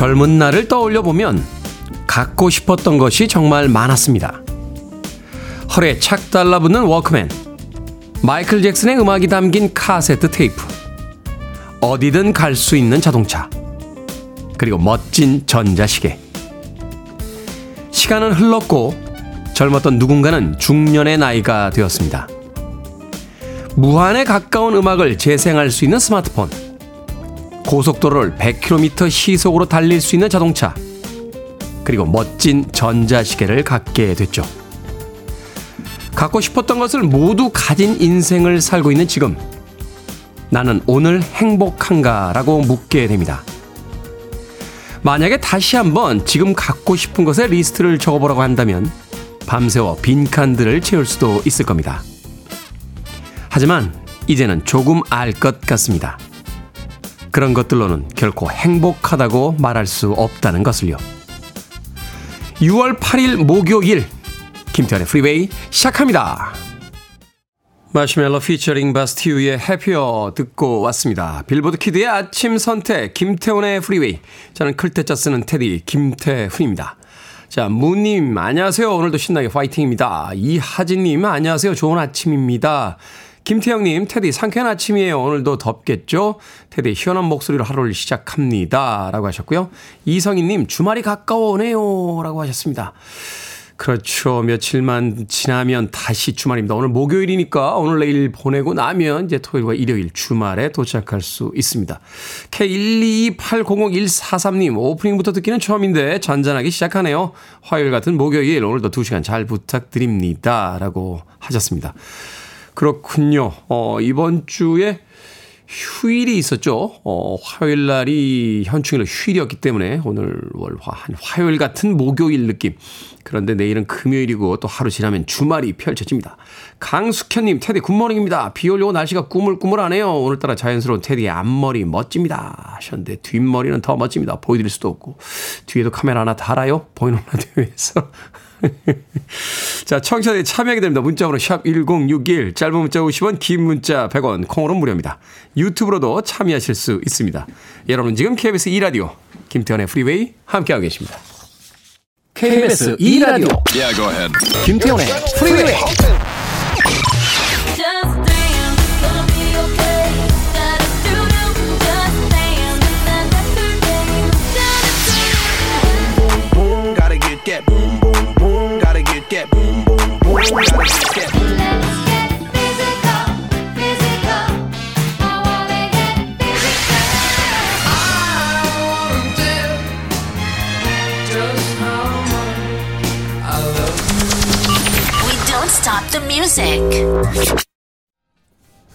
젊은 날을 떠올려 보면 갖고 싶었던 것이 정말 많았습니다. 허리에 착 달라붙는 워크맨, 마이클 잭슨의 음악이 담긴 카세트 테이프, 어디든 갈 수 있는 자동차, 그리고 멋진 전자시계. 시간은 흘렀고 젊었던 누군가는 중년의 나이가 되었습니다. 무한에 가까운 음악을 재생할 수 있는 스마트폰, 고속도로를 100km 시속으로 달릴 수 있는 자동차, 그리고 멋진 전자시계를 갖게 됐죠. 갖고 싶었던 것을 모두 가진 인생을 살고 있는 지금, 나는 오늘 행복한가라고 묻게 됩니다. 만약에 다시 한번 지금 갖고 싶은 것의 리스트를 적어보라고 한다면 밤새워 빈칸들을 채울 수도 있을 겁니다. 하지만 이제는 조금 알 것 같습니다. 그런 것들로는 결코 행복하다고 말할 수 없다는 것을요. 6월 8일 목요일 김태훈의 프리웨이 시작합니다. 마시멜로 피처링 바스티유의 Happier 듣고 왔습니다. 빌보드 키드의 아침 선택 김태훈의 프리웨이 저는 클 태 자 쓰는 테디 김태훈입니다. 자 무님 안녕하세요. 오늘도 신나게 파이팅입니다. 이하진님 안녕하세요. 좋은 아침입니다. 김태형님, 테디 상쾌한 아침이에요. 오늘도 덥겠죠? 테디 희연한 목소리로 하루를 시작합니다. 라고 하셨고요. 이성희님, 주말이 가까워오네요. 라고 하셨습니다. 그렇죠. 며칠만 지나면 다시 주말입니다. 오늘 목요일이니까 오늘 내일 보내고 나면 이제 토요일과 일요일 주말에 도착할 수 있습니다. K128000143님 오프닝부터 듣기는 처음인데 잔잔하게 시작하네요. 화요일 같은 목요일 오늘도 2시간 잘 부탁드립니다. 라고 하셨습니다. 그렇군요. 어, 이번 주에 휴일이 있었죠. 어, 화요일 날이 현충일로 휴일이었기 때문에 오늘 월화 한 화요일 같은 목요일 느낌. 그런데 내일은 금요일이고 또 하루 지나면 주말이 펼쳐집니다. 강숙현님, 테디 굿모닝입니다. 비 올려고 날씨가 꾸물꾸물하네요. 오늘따라 자연스러운 테디의 앞머리 멋집니다. 하셨는데 뒷머리는 더 멋집니다. 보여드릴 수도 없고. 뒤에도 카메라 하나 달아요. 보이는 라디오에서. 자, 청취자들이 참여하게 됩니다. 문자번호 샵 1061, 짧은 문자 50원, 긴 문자 100원, 콩으로 무료입니다. 유튜브로도 참여하실 수 있습니다. 여러분 지금 KBS 2라디오, 김태훈의 프리웨이 함께하고 계십니다. KBS 2라디오, yeah, 김태훈의 프리웨이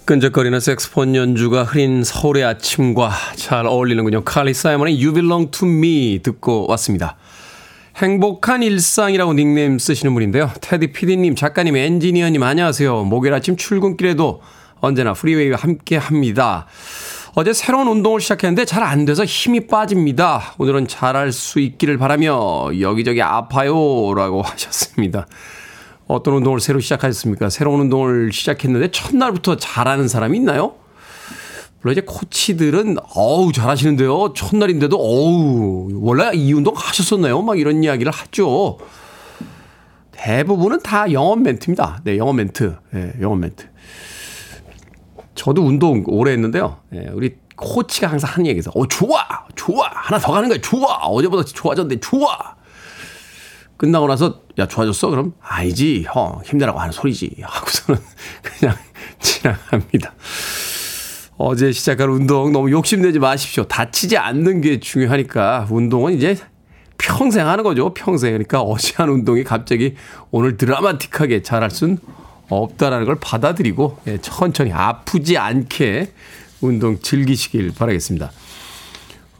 끈적거리는 색스폰 연주가 흐린 서울의 아침과 잘 어울리는군요. 칼리 사이먼의 You Belong to Me 듣고 왔습니다. 행복한 일상이라고 닉네임 쓰시는 분인데요. 테디 PD님, 작가님, 엔지니어님 안녕하세요. 목요일 아침 출근길에도 언제나 프리웨이와 함께 합니다. 어제 새로운 운동을 시작했는데 잘 안 돼서 힘이 빠집니다. 오늘은 잘할 수 있기를 바라며 여기저기 아파요 라고 하셨습니다. 어떤 운동을 새로 시작하셨습니까? 새로운 운동을 시작했는데 첫날부터 잘하는 사람이 있나요? 물론 이제 코치들은 어우 잘하시는데요. 첫날인데도 어우 원래 이 운동 하셨었나요? 막 이런 이야기를 하죠. 대부분은 다 영업 멘트입니다. 네, 영업 멘트. 네, 영업 멘트. 저도 운동 오래 했는데요. 네, 우리 코치가 항상 하는 얘기에서 어 좋아, 좋아, 하나 더 가는 거야, 좋아, 어제보다 좋아졌는데 좋아. 끝나고 나서 야 좋아졌어 그럼 아니지 형 힘내라고 하는 소리지 하고서는 그냥 지나갑니다. 어제 시작한 운동 너무 욕심내지 마십시오. 다치지 않는 게 중요하니까 운동은 이제 평생 하는 거죠. 평생. 그러니까 어제 한 운동이 갑자기 오늘 드라마틱하게 잘할 순 없다라는 걸 받아들이고 예, 천천히 아프지 않게 운동 즐기시길 바라겠습니다.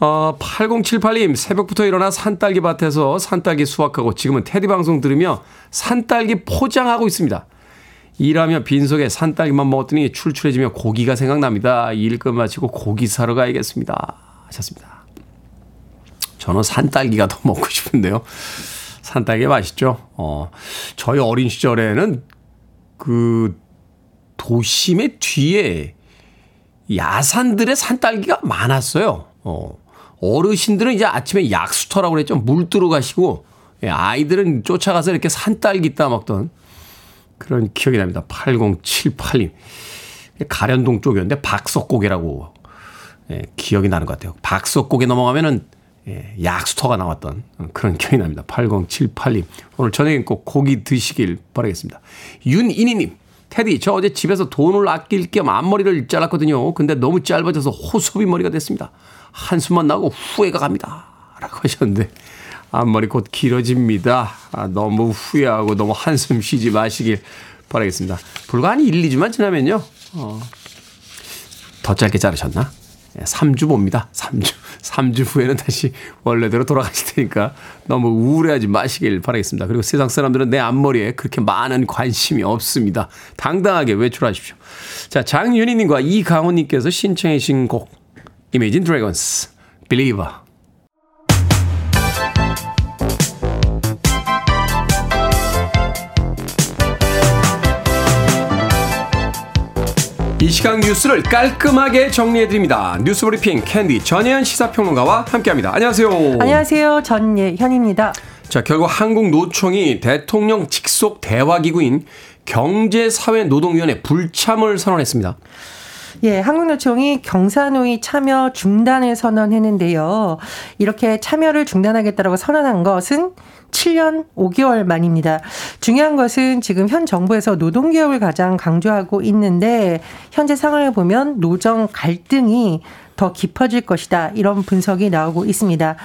어, 8078님, 새벽부터 일어나 산딸기 밭에서 산딸기 수확하고 지금은 테디 방송 들으며 산딸기 포장하고 있습니다. 일하며 빈속에 산딸기만 먹었더니 출출해지며 고기가 생각납니다. 일 끝 마치고 고기 사러 가야겠습니다. 하셨습니다. 저는 산딸기가 더 먹고 싶은데요. 산딸기 맛있죠? 어, 저희 어린 시절에는 그 도심의 뒤에 야산들의 산딸기가 많았어요. 어, 어르신들은 이제 아침에 약수터라고 그랬죠. 물 뜨러 가시고 예, 아이들은 쫓아가서 이렇게 산딸기 따먹던 그런 기억이 납니다. 8078님. 가련동 쪽이었는데 박석고개라고 예, 기억이 나는 것 같아요. 박석고개 넘어가면은 예, 약수터가 나왔던 그런 기억이 납니다. 8078님. 오늘 저녁엔 꼭 고기 드시길 바라겠습니다. 윤이니님. 테디, 저 어제 집에서 돈을 아낄 겸 앞머리를 잘랐거든요. 근데 너무 짧아져서 호소비 머리가 됐습니다. 한숨만 나고 후회가 갑니다. 라고 하셨는데, 앞머리 곧 길어집니다. 아, 너무 후회하고 너무 한숨 쉬지 마시길 바라겠습니다. 불과 한 1, 2주만 지나면요. 어, 더 짧게 자르셨나? 3주 봅니다. 3주. 3주 후에는 다시 원래대로 돌아가실 테니까 너무 우울해하지 마시길 바라겠습니다. 그리고 세상 사람들은 내 앞머리에 그렇게 많은 관심이 없습니다. 당당하게 외출하십시오. 자, 장윤희님과 이강훈님께서 신청해 주신 곡, Imagine Dragons, Believer. 이 시간 뉴스를 깔끔하게 정리해드립니다. 뉴스 브리핑 캔디 전예현 시사평론가와 함께합니다. 안녕하세요. 안녕하세요. 전예현입니다. 자, 결국 한국노총이 대통령 직속 대화기구인 경제사회노동위원회 불참을 선언했습니다. 예, 한국노총이 경사노위 참여 중단을 선언했는데요. 이렇게 참여를 중단하겠다고 선언한 것은 7년 5개월 만입니다. 중요한 것은 지금 현 정부에서 노동개혁을 가장 강조하고 있는데 현재 상황을 보면 노정 갈등이 더 깊어질 것이다. 이런 분석이 나오고 있습니다.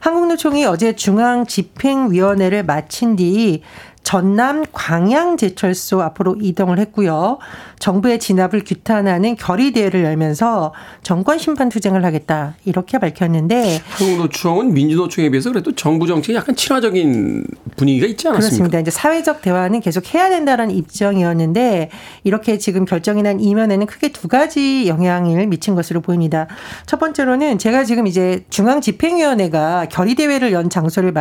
한국노총이 어제 중앙집행위원회를 마친 뒤 전남 광양제철소 앞으로 이동을 했고요. 정부의 진압을 규탄하는 결의대회를 열면서 정권 심판 투쟁을 하겠다 이렇게 밝혔는데 한국노총은 민주노총에 비해서 그래도 정부 정책이 약간 친화적인 분위기가 있지 않았습니까? 그렇습니다. 이제 사회적 대화는 계속 해야 된다는 입장이었는데 이렇게 지금 결정이 난 이면에는 크게 두 가지 영향을 미친 것으로 보입니다. 첫 번째로는 제가 지금 이제 중앙집행위원회가 결의대회를 연 장소를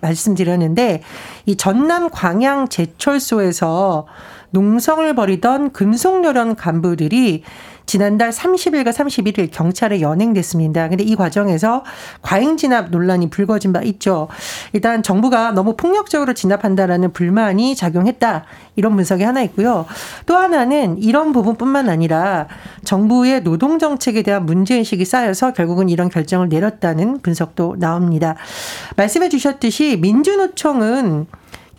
말씀드렸는데 이 전남 광양 제철소에서 농성을 벌이던 금속노련 간부들이 지난달 30일과 31일 경찰에 연행됐습니다. 근데 이 과정에서 과잉 진압 논란이 불거진 바 있죠. 일단 정부가 너무 폭력적으로 진압한다라는 불만이 작용했다. 이런 분석이 하나 있고요. 또 하나는 이런 부분뿐만 아니라 정부의 노동 정책에 대한 문제의식이 쌓여서 결국은 이런 결정을 내렸다는 분석도 나옵니다. 말씀해 주셨듯이 민주노총은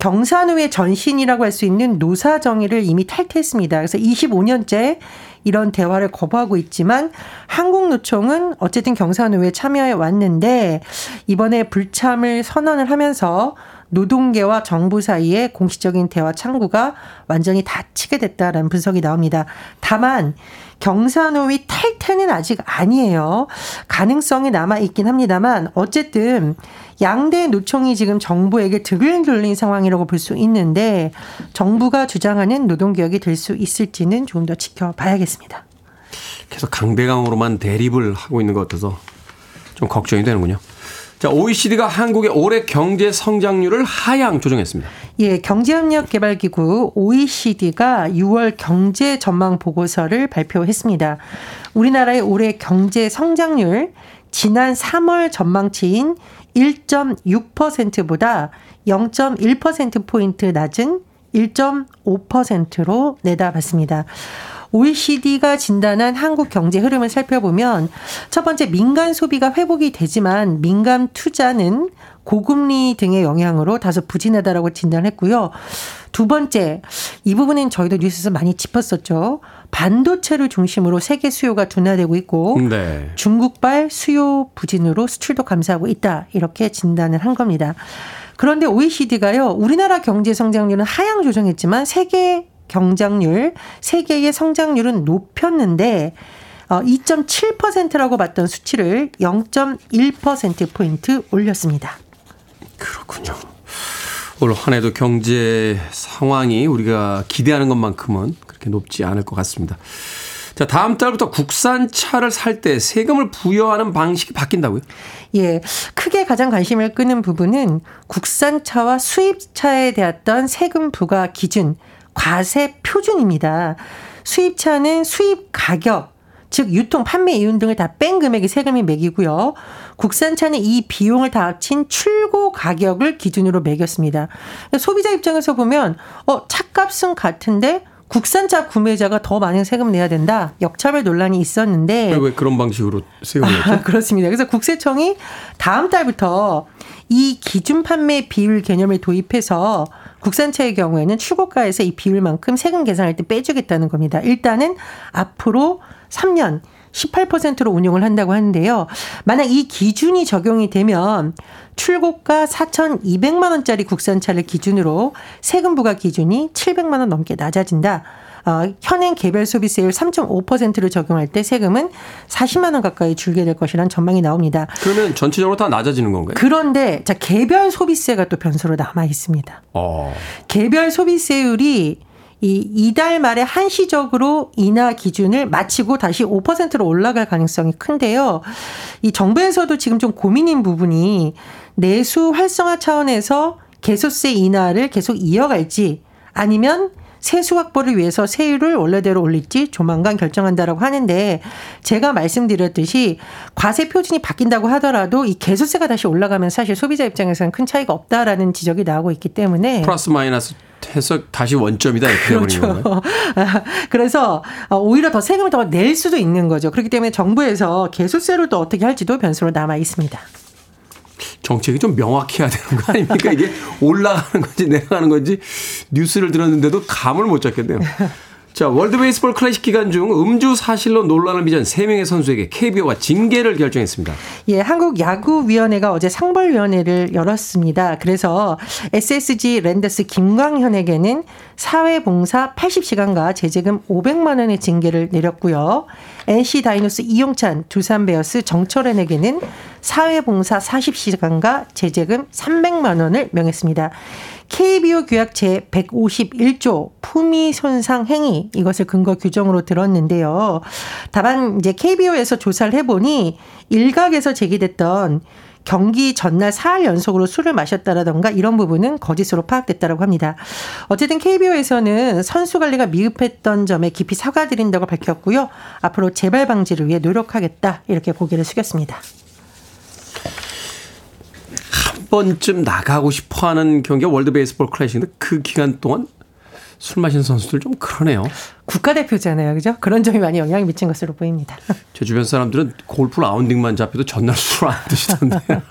경산후의 전신이라고 할 수 있는 노사 정의를 이미 탈퇴했습니다. 그래서 25년째 이런 대화를 거부하고 있지만 한국노총은 어쨌든 경산후에 참여해 왔는데 이번에 불참을 선언을 하면서 노동계와 정부 사이에 공식적인 대화 창구가 완전히 닫히게 됐다라는 분석이 나옵니다. 다만 경산호위 탈퇴는 아직 아니에요. 가능성이 남아 있긴 합니다만 어쨌든 양대 노총이 지금 정부에게 등을 돌린 상황이라고 볼 수 있는데 정부가 주장하는 노동개혁이 될 수 있을지는 조금 더 지켜봐야겠습니다. 계속 강대강으로만 대립을 하고 있는 것 같아서 좀 걱정이 되는군요. 자, OECD가 한국의 올해 경제 성장률을 하향 조정했습니다. 예, 경제협력개발기구 OECD가 6월 경제 전망 보고서를 발표했습니다. 우리나라의 올해 경제 성장률 지난 3월 전망치인 1.6%보다 0.1%포인트 낮은 1.5%로 내다봤습니다. OECD가 진단한 한국 경제 흐름을 살펴보면 첫 번째 민간 소비가 회복이 되지만 민간 투자는 고금리 등의 영향으로 다소 부진하다라고 진단했고요. 두 번째, 이 부분은 저희도 뉴스에서 많이 짚었었죠. 반도체를 중심으로 세계 수요가 둔화되고 있고 네. 중국발 수요 부진으로 수출도 감소하고 있다. 이렇게 진단을 한 겁니다. 그런데 OECD가요, 우리나라 경제 성장률은 하향 조정했지만 세계 경장률, 세계의 성장률은 높였는데 어 2.7%라고 봤던 수치를 0.1% 포인트 올렸습니다. 그렇군요. 올 한 해도 경제 상황이 우리가 기대하는 것만큼은 그렇게 높지 않을 것 같습니다. 자, 다음 달부터 국산 차를 살 때 세금을 부여하는 방식이 바뀐다고요? 예. 크게 가장 관심을 끄는 부분은 국산 차와 수입 차에 대했던 세금 부과 기준, 과세 표준입니다. 수입차는 수입 가격, 즉 유통, 판매 이윤 등을 다 뺀 금액이 세금이 매기고요. 국산차는 이 비용을 다 합친 출고 가격을 기준으로 매겼습니다. 소비자 입장에서 보면 어 차값은 같은데 국산차 구매자가 더 많은 세금 내야 된다. 역차별 논란이 있었는데 왜 그런 방식으로 세금을? 아, 그렇습니다. 그래서 국세청이 다음 달부터 이 기준 판매 비율 개념을 도입해서 국산차의 경우에는 출고가에서 이 비율만큼 세금 계산할 때 빼주겠다는 겁니다. 일단은 앞으로 3년 18%로 운용을 한다고 하는데요. 만약 이 기준이 적용이 되면 출고가 4,200만 원짜리 국산차를 기준으로 세금 부과 기준이 700만 원 넘게 낮아진다. 어, 현행 개별 소비 세율 3.5%를 적용할 때 세금은 40만 원 가까이 줄게 될 것이라는 전망이 나옵니다. 그러면 전체적으로 다 낮아지는 건가요? 그런데 자 개별 소비세가 또 변수로 남아 있습니다. 어. 개별 소비세율이 이 이달 말에 한시적으로 인하 기준을 마치고 다시 5%로 올라갈 가능성이 큰데요. 이 정부에서도 지금 좀 고민인 부분이 내수 활성화 차원에서 개소세 인하를 계속 이어갈지 아니면 세수 확보를 위해서 세율을 원래대로 올릴지 조만간 결정한다라고 하는데 제가 말씀드렸듯이 과세 표준이 바뀐다고 하더라도 이 개소세가 다시 올라가면 사실 소비자 입장에서는 큰 차이가 없다라는 지적이 나오고 있기 때문에 플러스 마이너스 해서 다시 원점이다 이렇게 그렇죠. 그래서 어, 오히려 더 세금을 더 낼 수도 있는 거죠. 그렇기 때문에 정부에서 또 어떻게 할지도 변수로 남아 있습니다. 정책이 좀 명확해야 되는 거 아닙니까? 이게 올라가는 건지 내려가는 건지 뉴스를 들었는데도 감을 못 잡겠네요. 자, 월드 베이스볼 클래식 기간 중 음주 사실로 논란을 빚은 3명의 선수에게 KBO가 징계를 결정했습니다. 예, 한국 야구 위원회가 어제 상벌 위원회를 열었습니다. 그래서 SSG 랜더스 김광현에게는 사회 봉사 80시간과 제재금 500만 원의 징계를 내렸고요. NC 다이노스 이용찬, 두산 베어스 정철원에게는 사회 봉사 40시간과 제재금 300만 원을 명했습니다. KBO 규약 제 151조 품위 손상 행위 이것을 근거 규정으로 들었는데요. 다만 이제 KBO에서 조사를 해보니 일각에서 제기됐던 경기 전날 사흘 연속으로 술을 마셨다라던가 이런 부분은 거짓으로 파악됐다라고 합니다. 어쨌든 KBO에서는 선수 관리가 미흡했던 점에 깊이 사과드린다고 밝혔고요. 앞으로 재발 방지를 위해 노력하겠다 이렇게 고개를 숙였습니다. 번쯤 나가고 싶어 하는 경기가 월드 베이스볼 클래식인데 그 기간 동안 술 마신 선수들 좀 그러네요. 국가대표잖아요. 그죠? 그런 점이 많이 영향을 미친 것으로 보입니다. 제 주변 사람들은 골프 라운딩만 잡혀도 전날 술 안 드시던데.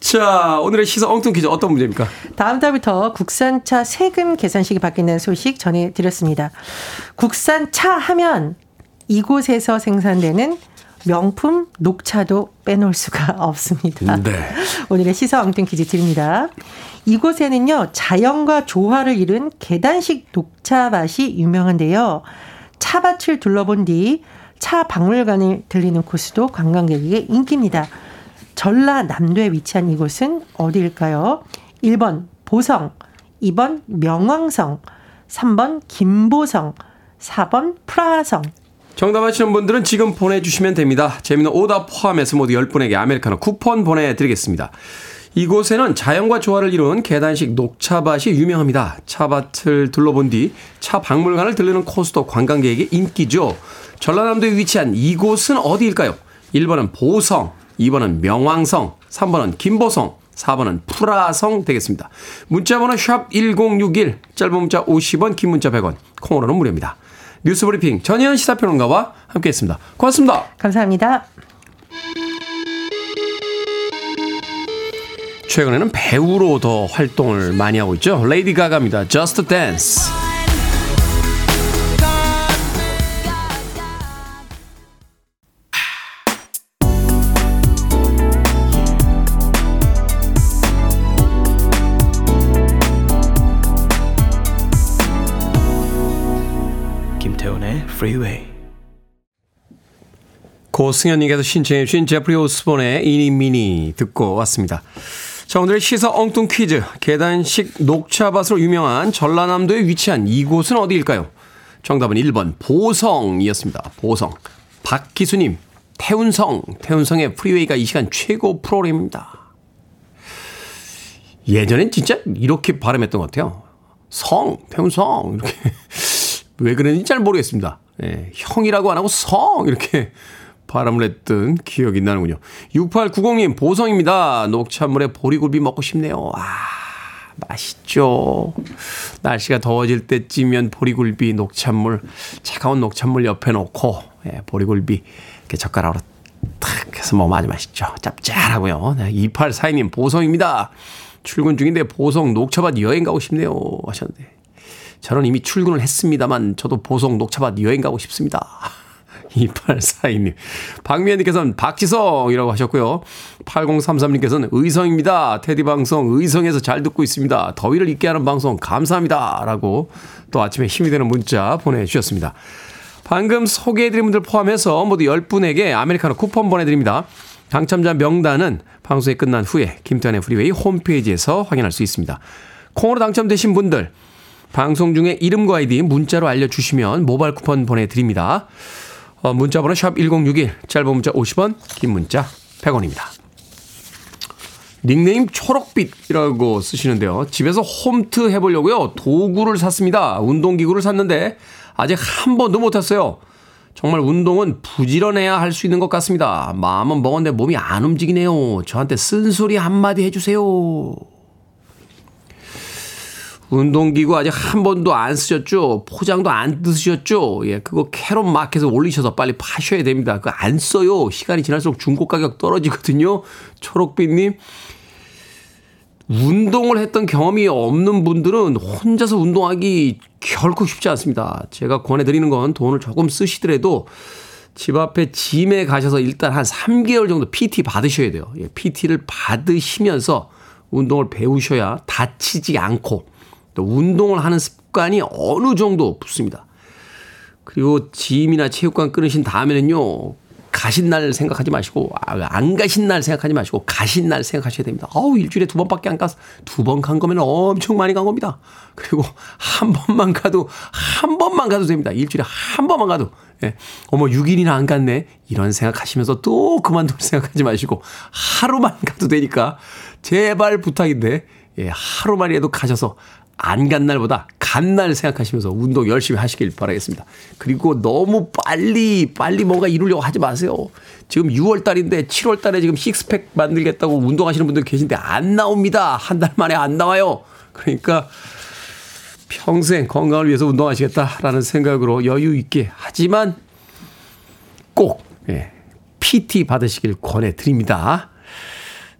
자, 오늘의 시사 엉뚱 퀴즈 어떤 문제입니까? 다음 달부터 국산차 세금 계산식이 바뀌는 소식 전해드렸습니다. 국산차 하면 이곳에서 생산되는 명품 녹차도 빼놓을 수가 없습니다. 네. 오늘의 시사 엉뚱 퀴즈 드립니다. 이곳에는요, 자연과 조화를 이룬 계단식 녹차 밭이 유명한데요. 차밭을 둘러본 뒤 차 박물관을 들리는 코스도 관광객에게 인기입니다. 전라남도에 위치한 이곳은 어디일까요? 1번 보성, 2번 명왕성, 3번 김보성, 4번 프라하성. 정답 아시는 분들은 지금 보내주시면 됩니다. 재미는 오답 포함해서 모두 10분에게 아메리카노 쿠폰 보내드리겠습니다. 이곳에는 자연과 조화를 이룬 계단식 녹차밭이 유명합니다. 차밭을 둘러본 뒤 차 박물관을 들르는 코스도 관광객에게 인기죠. 전라남도에 위치한 이곳은 어디일까요? 1번은 보성, 2번은 명왕성, 3번은 김보성, 4번은 프라성 되겠습니다. 문자번호 샵 1061, 짧은 문자 50원, 긴 문자 100원, 콩으로는 무료입니다. 뉴스브리핑 전희연 시사평론가와 함께했습니다. 고맙습니다. 감사합니다. 최근에는 배우로 더 활동을 많이 하고 있죠. 레이디 가가입니다. Just Dance. Freeway. 고승현님께서 신청해 주신 제프리 오스본의 이니 미니 듣고 왔습니다. 자, 오늘의 시사 엉뚱 퀴즈. 계단식 녹차밭으로 유명한 전라남도에 위치한 이곳은 어디일까요? 정답은 1번 보성이었습니다. 보성. 박기수님, 태운성. 태운성의 프리웨이가 이 시간 최고 프로그램입니다. 예전엔 진짜 이렇게 발음했던 것 같아요. 성, 태운성. 이렇게. 왜 그랬는지 잘 모르겠습니다. 예, 형이라고 안 하고 성 이렇게 바람을 했던 기억이 나는군요. 6890님, 보성입니다. 녹차물에 보리굴비 먹고 싶네요. 아, 맛있죠. 날씨가 더워질 때쯤이면 보리굴비, 녹차물, 차가운 녹차물 옆에 놓고, 예, 보리굴비, 이렇게 젓가락으로 탁 해서 먹으면 아주 맛있죠. 짭짤하고요. 네, 2842님, 보성입니다. 출근 중인데 보성 녹차밭 여행 가고 싶네요. 하셨는데. 저는 이미 출근을 했습니다만 저도 보성 녹차밭 여행 가고 싶습니다. 2842님. 박미연님께서는 박지성이라고 하셨고요. 8033님께서는 의성입니다. 테디방송 의성에서 잘 듣고 있습니다. 더위를 잊게 하는 방송 감사합니다. 라고 또 아침에 힘이 되는 문자 보내주셨습니다. 방금 소개해드린 분들 포함해서 모두 10분에게 아메리카노 쿠폰 보내드립니다. 당첨자 명단은 방송이 끝난 후에 김태훈의 프리웨이 홈페이지에서 확인할 수 있습니다. 콩으로 당첨되신 분들 방송 중에 이름과 아이디 문자로 알려주시면 모바일 쿠폰 보내드립니다. 어, 문자번호 샵 1061, 짧은 문자 50원, 긴 문자 100원입니다. 닉네임 초록빛이라고 쓰시는데요. 집에서 홈트 해보려고요. 도구를 샀습니다. 운동기구를 샀는데 아직 한 번도 못 탔어요. 정말 운동은 부지런해야 할 수 있는 것 같습니다. 마음은 먹었는데 몸이 안 움직이네요. 저한테 쓴소리 한마디 해주세요. 운동기구 아직 한 번도 안 쓰셨죠? 포장도 안 드으셨죠? 예, 그거 캐롯 마켓에 올리셔서 빨리 파셔야 됩니다. 그거 안 써요. 시간이 지날수록 중고 가격 떨어지거든요. 초록빛님. 운동을 했던 경험이 없는 분들은 혼자서 운동하기 결코 쉽지 않습니다. 제가 권해드리는 건 돈을 조금 쓰시더라도 집 앞에 짐에 가셔서 일단 한 3개월 정도 PT 받으셔야 돼요. 예, PT를 받으시면서 운동을 배우셔야 다치지 않고 또 운동을 하는 습관이 어느 정도 붙습니다. 그리고 짐이나 체육관 끊으신 다음에는요, 가신 날 생각하지 마시고, 아, 안 가신 날 생각하지 마시고, 가신 날 생각하셔야 됩니다. 어우, 일주일에 두 번밖에 안 가서 두 번 간 거면 엄청 많이 간 겁니다. 그리고 한 번만 가도, 한 번만 가도 됩니다. 일주일에 한 번만 가도. 예. 어머, 6일이나 안 갔네. 이런 생각하시면서 또 그만둘 생각하지 마시고, 하루만 가도 되니까, 제발 부탁인데, 예, 하루만이라도 가셔서 안 간 날보다 간 날 생각하시면서 운동 열심히 하시길 바라겠습니다. 그리고 너무 빨리, 빨리 뭔가 이루려고 하지 마세요. 지금 6월 달인데 7월 달에 지금 식스팩 만들겠다고 운동하시는 분들 계신데 안 나옵니다. 한 달 만에 안 나와요. 그러니까 평생 건강을 위해서 운동하시겠다라는 생각으로 여유 있게 하지만 꼭, 예, PT 받으시길 권해 드립니다.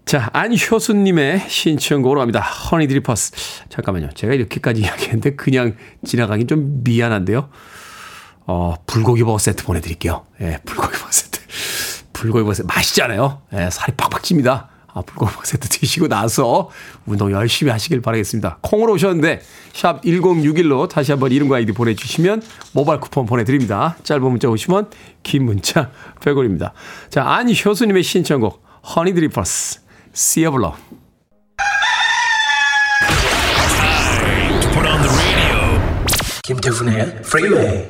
자, 안효수님의 신청곡으로 갑니다. 허니 드리퍼스. 잠깐만요. 제가 이렇게까지 이야기했는데 그냥 지나가긴 좀 미안한데요. 어, 불고기 버거 세트 보내드릴게요. 예, 불고기 버거 세트. 불고기 버거 세트. 맛있잖아요. 예, 살이 팍팍 찝니다. 아, 불고기 버거 세트 드시고 나서 운동 열심히 하시길 바라겠습니다. 콩으로 오셨는데, 샵 1061로 다시 한번 이름과 아이디 보내주시면 모바일 쿠폰 보내드립니다. 짧은 문자 오시면 긴 문자 100원입니다. 자, 안효수님의 신청곡, 허니 드리퍼스. Sea of Love. 김태훈의 Freeway.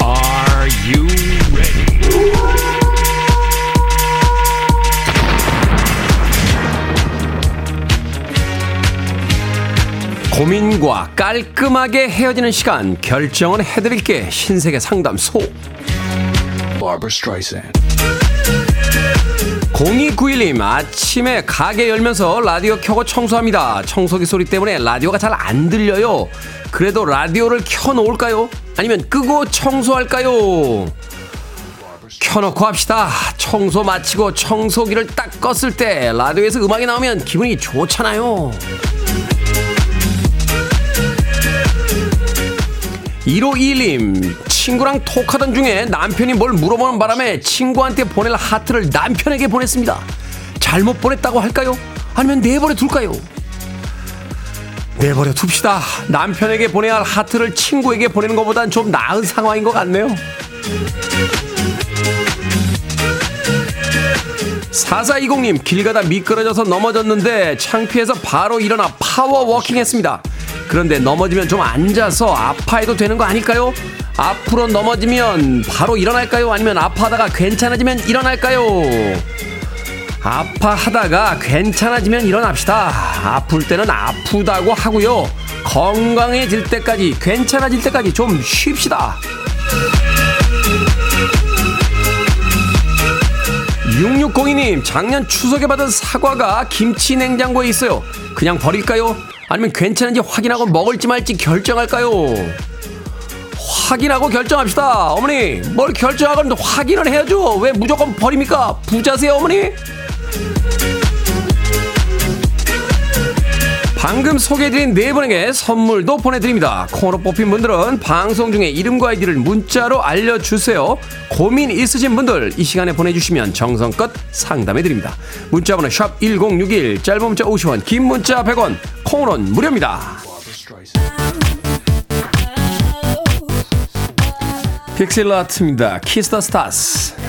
Are you ready? 고민과 깔끔하게 헤어지는 시간 결정을 해드릴게 신세계 상담소 Barbara Streisand. 0291님 아침에 가게 열면서 라디오 켜고 청소합니다 청소기 소리 때문에 라디오가 잘 안 들려요 그래도 라디오를 켜놓을까요? 아니면 끄고 청소할까요? 켜놓고 합시다 청소 마치고 청소기를 딱 껐을 때 라디오에서 음악이 나오면 기분이 좋잖아요 1521님 친구랑 톡하던 중에 남편이 뭘 물어보는 바람에 친구한테 보낼 하트를 남편에게 보냈습니다 잘못 보냈다고 할까요? 아니면 내버려 둘까요? 내버려 둡시다 남편에게 보내야 할 하트를 친구에게 보내는 것보단 좀 나은 상황인 것 같네요 4420님 길 가다 미끄러져서 넘어졌는데 창피해서 바로 일어나 power walking 했습니다 그런데 넘어지면 좀 앉아서 아파해도 되는 거 아닐까요? 앞으로 넘어지면 바로 일어날까요? 아니면 아파하다가 괜찮아지면 일어날까요? 아파하다가 괜찮아지면 일어납시다. 아플 때는 아프다고 하고요. 건강해질 때까지, 괜찮아질 때까지 좀 쉽시다. 6602님, 작년 추석에 받은 사과가 김치 냉장고에 있어요. 그냥 버릴까요? 아니면 괜찮은지 확인하고 먹을지 말지 결정할까요? 확인하고 결정합시다. 어머니, 뭘 결정하건 확인을 해야죠. 왜 무조건 버립니까? 부자세요, 어머니? 방금 소개해드린 네 분에게 선물도 보내드립니다. 코너 뽑힌 분들은 방송 중에 이름과 아이디를 문자로 알려주세요. 고민 있으신 분들 이 시간에 보내주시면 정성껏 상담해드립니다. 문자번호 샵 1061, 짧은 문자 50원, 긴 문자 100원, 콩으로는 무료입니다. 픽셀라트입니다. 키스터 스타스.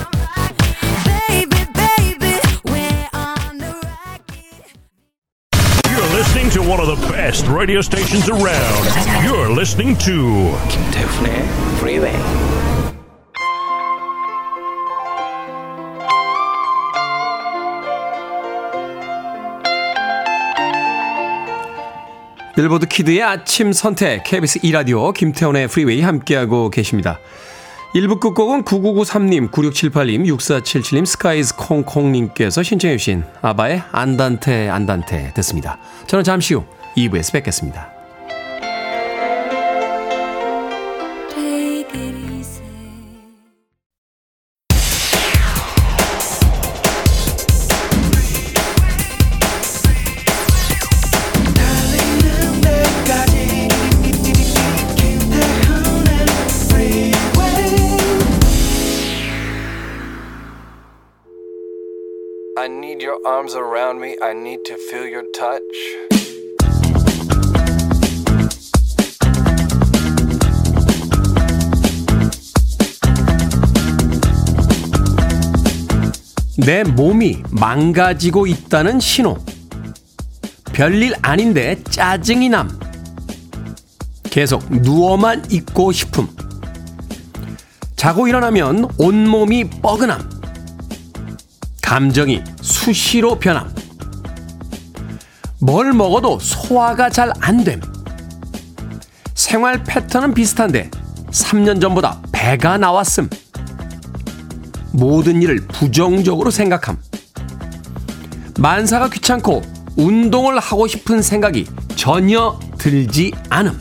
Listening to one of the best radio stations around. You're listening to 김태훈의 Freeway. 빌보드 키드의 아침 선택 KBS 2라디오 김태훈의 프리웨이 함께하고 계십니다. 1부 끝곡은 9993님, 9678님, 6477님, 스카이콩콩님께서 신청해 주신 아바의 안단테 안단테 듣습니다. 저는 잠시 후 2부에서 뵙겠습니다. Arms around me. I need to feel your touch. 내 몸이 망가지고 있다는 신호. 별일 아닌데 짜증이 남. 계속 누워만 있고 싶음. 자고 일어나면 온몸이 뻐근함. 감정이 수시로 변함. 뭘 먹어도 소화가 잘 안 됨. 생활 패턴은 비슷한데 3년 전보다 배가 나왔음. 모든 일을 부정적으로 생각함. 만사가 귀찮고 운동을 하고 싶은 생각이 전혀 들지 않음.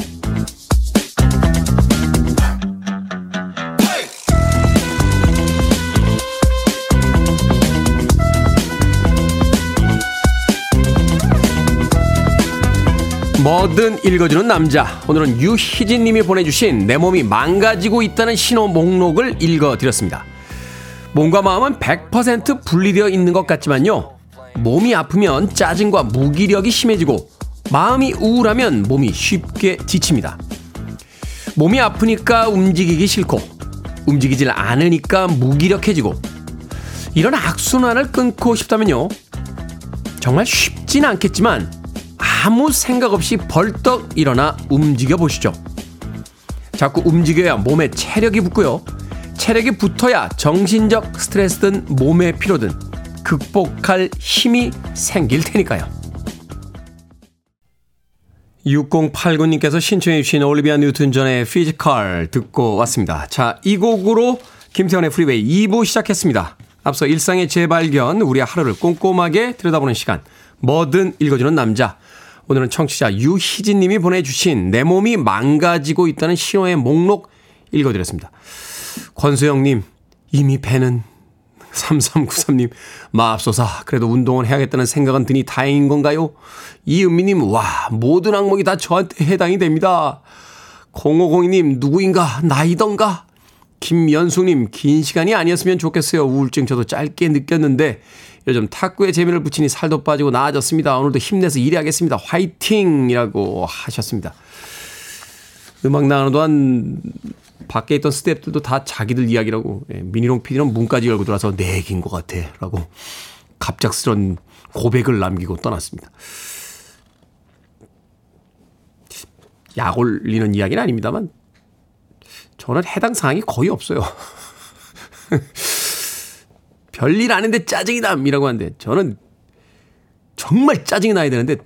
뭐든 읽어주는 남자. 오늘은 유희진 님이 보내주신 내 몸이 망가지고 있다는 신호 목록을 읽어드렸습니다. 몸과 마음은 100% 분리되어 있는 것 같지만요. 몸이 아프면 짜증과 무기력이 심해지고 마음이 우울하면 몸이 쉽게 지칩니다. 몸이 아프니까 움직이기 싫고 움직이질 않으니까 무기력해지고 이런 악순환을 끊고 싶다면요. 정말 쉽진 않겠지만 아무 생각 없이 벌떡 일어나 움직여 보시죠. 자꾸 움직여야 몸에 체력이 붙고요. 체력이 붙어야 정신적 스트레스든 몸의 피로든 극복할 힘이 생길 테니까요. 6089님께서 신청해 주신 올리비아 뉴튼 존의 Physical 듣고 왔습니다. 자, 이 곡으로 김태훈의 프리웨이 2부 시작했습니다. 앞서 일상의 재발견, 우리 하루를 꼼꼼하게 들여다보는 시간, 뭐든 읽어주는 남자. 오늘은 청취자 유희진 님이 보내주신 내 몸이 망가지고 있다는 신호의 목록 읽어드렸습니다. 권수영 님, 이미 배는 3393님, 마압소사, 그래도 운동을 해야겠다는 생각은 드니 다행인 건가요? 이은미님, 와, 모든 악몽이 다 저한테 해당이 됩니다. 0502님, 누구인가? 나이던가? 김연숙님, 긴 시간이 아니었으면 좋겠어요. 우울증 저도 짧게 느꼈는데, 요즘 탁구에 재미를 붙이니 살도 빠지고 나아졌습니다. 오늘도 힘내서 일해야겠습니다. 화이팅! 이라고 하셨습니다. 음악 나가는 동안 밖에 있던 스태프들도 다 자기들 이야기라고 예, 미니롱 PD는 문까지 열고 들어와서 내 얘기인 것 같아 라고 갑작스런 고백을 남기고 떠났습니다. 약 올리는 이야기는 아닙니다만 저는 해당 사항이 거의 없어요. 별일 아닌데 짜증이 남이라고 하는데 저는 정말 짜증이 나야 되는데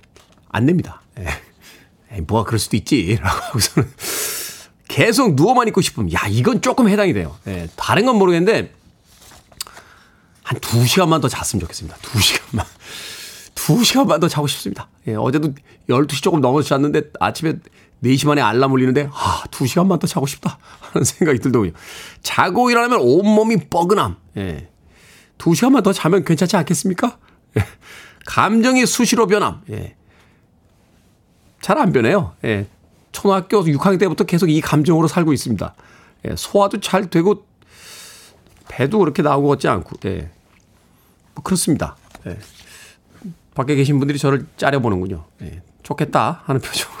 안 냅니다. 예. 에이, 뭐가 그럴 수도 있지. 라고 하고서는 계속 누워만 있고 싶으면, 야, 이건 조금 해당이 돼요. 예, 다른 건 모르겠는데, 한두 시간만 더 잤으면 좋겠습니다. 두 시간만. 두 시간만 더 자고 싶습니다. 예, 어제도 12시 조금 넘어서 잤는데 아침에 4시 만에 알람 울리는데, 아, 두 시간만 더 자고 싶다. 하는 생각이 들더군요. 자고 일어나면 온몸이 뻐근함. 예. 두 시간만 더 자면 괜찮지 않겠습니까? 예. 감정이 수시로 변함. 예. 잘 안 변해요. 예. 초등학교 6학년 때부터 계속 이 감정으로 살고 있습니다. 예. 소화도 잘 되고, 배도 그렇게 나온 것 같지 않고, 예. 뭐 그렇습니다. 예. 밖에 계신 분들이 저를 째려보는군요. 예. 좋겠다 하는 표정으로.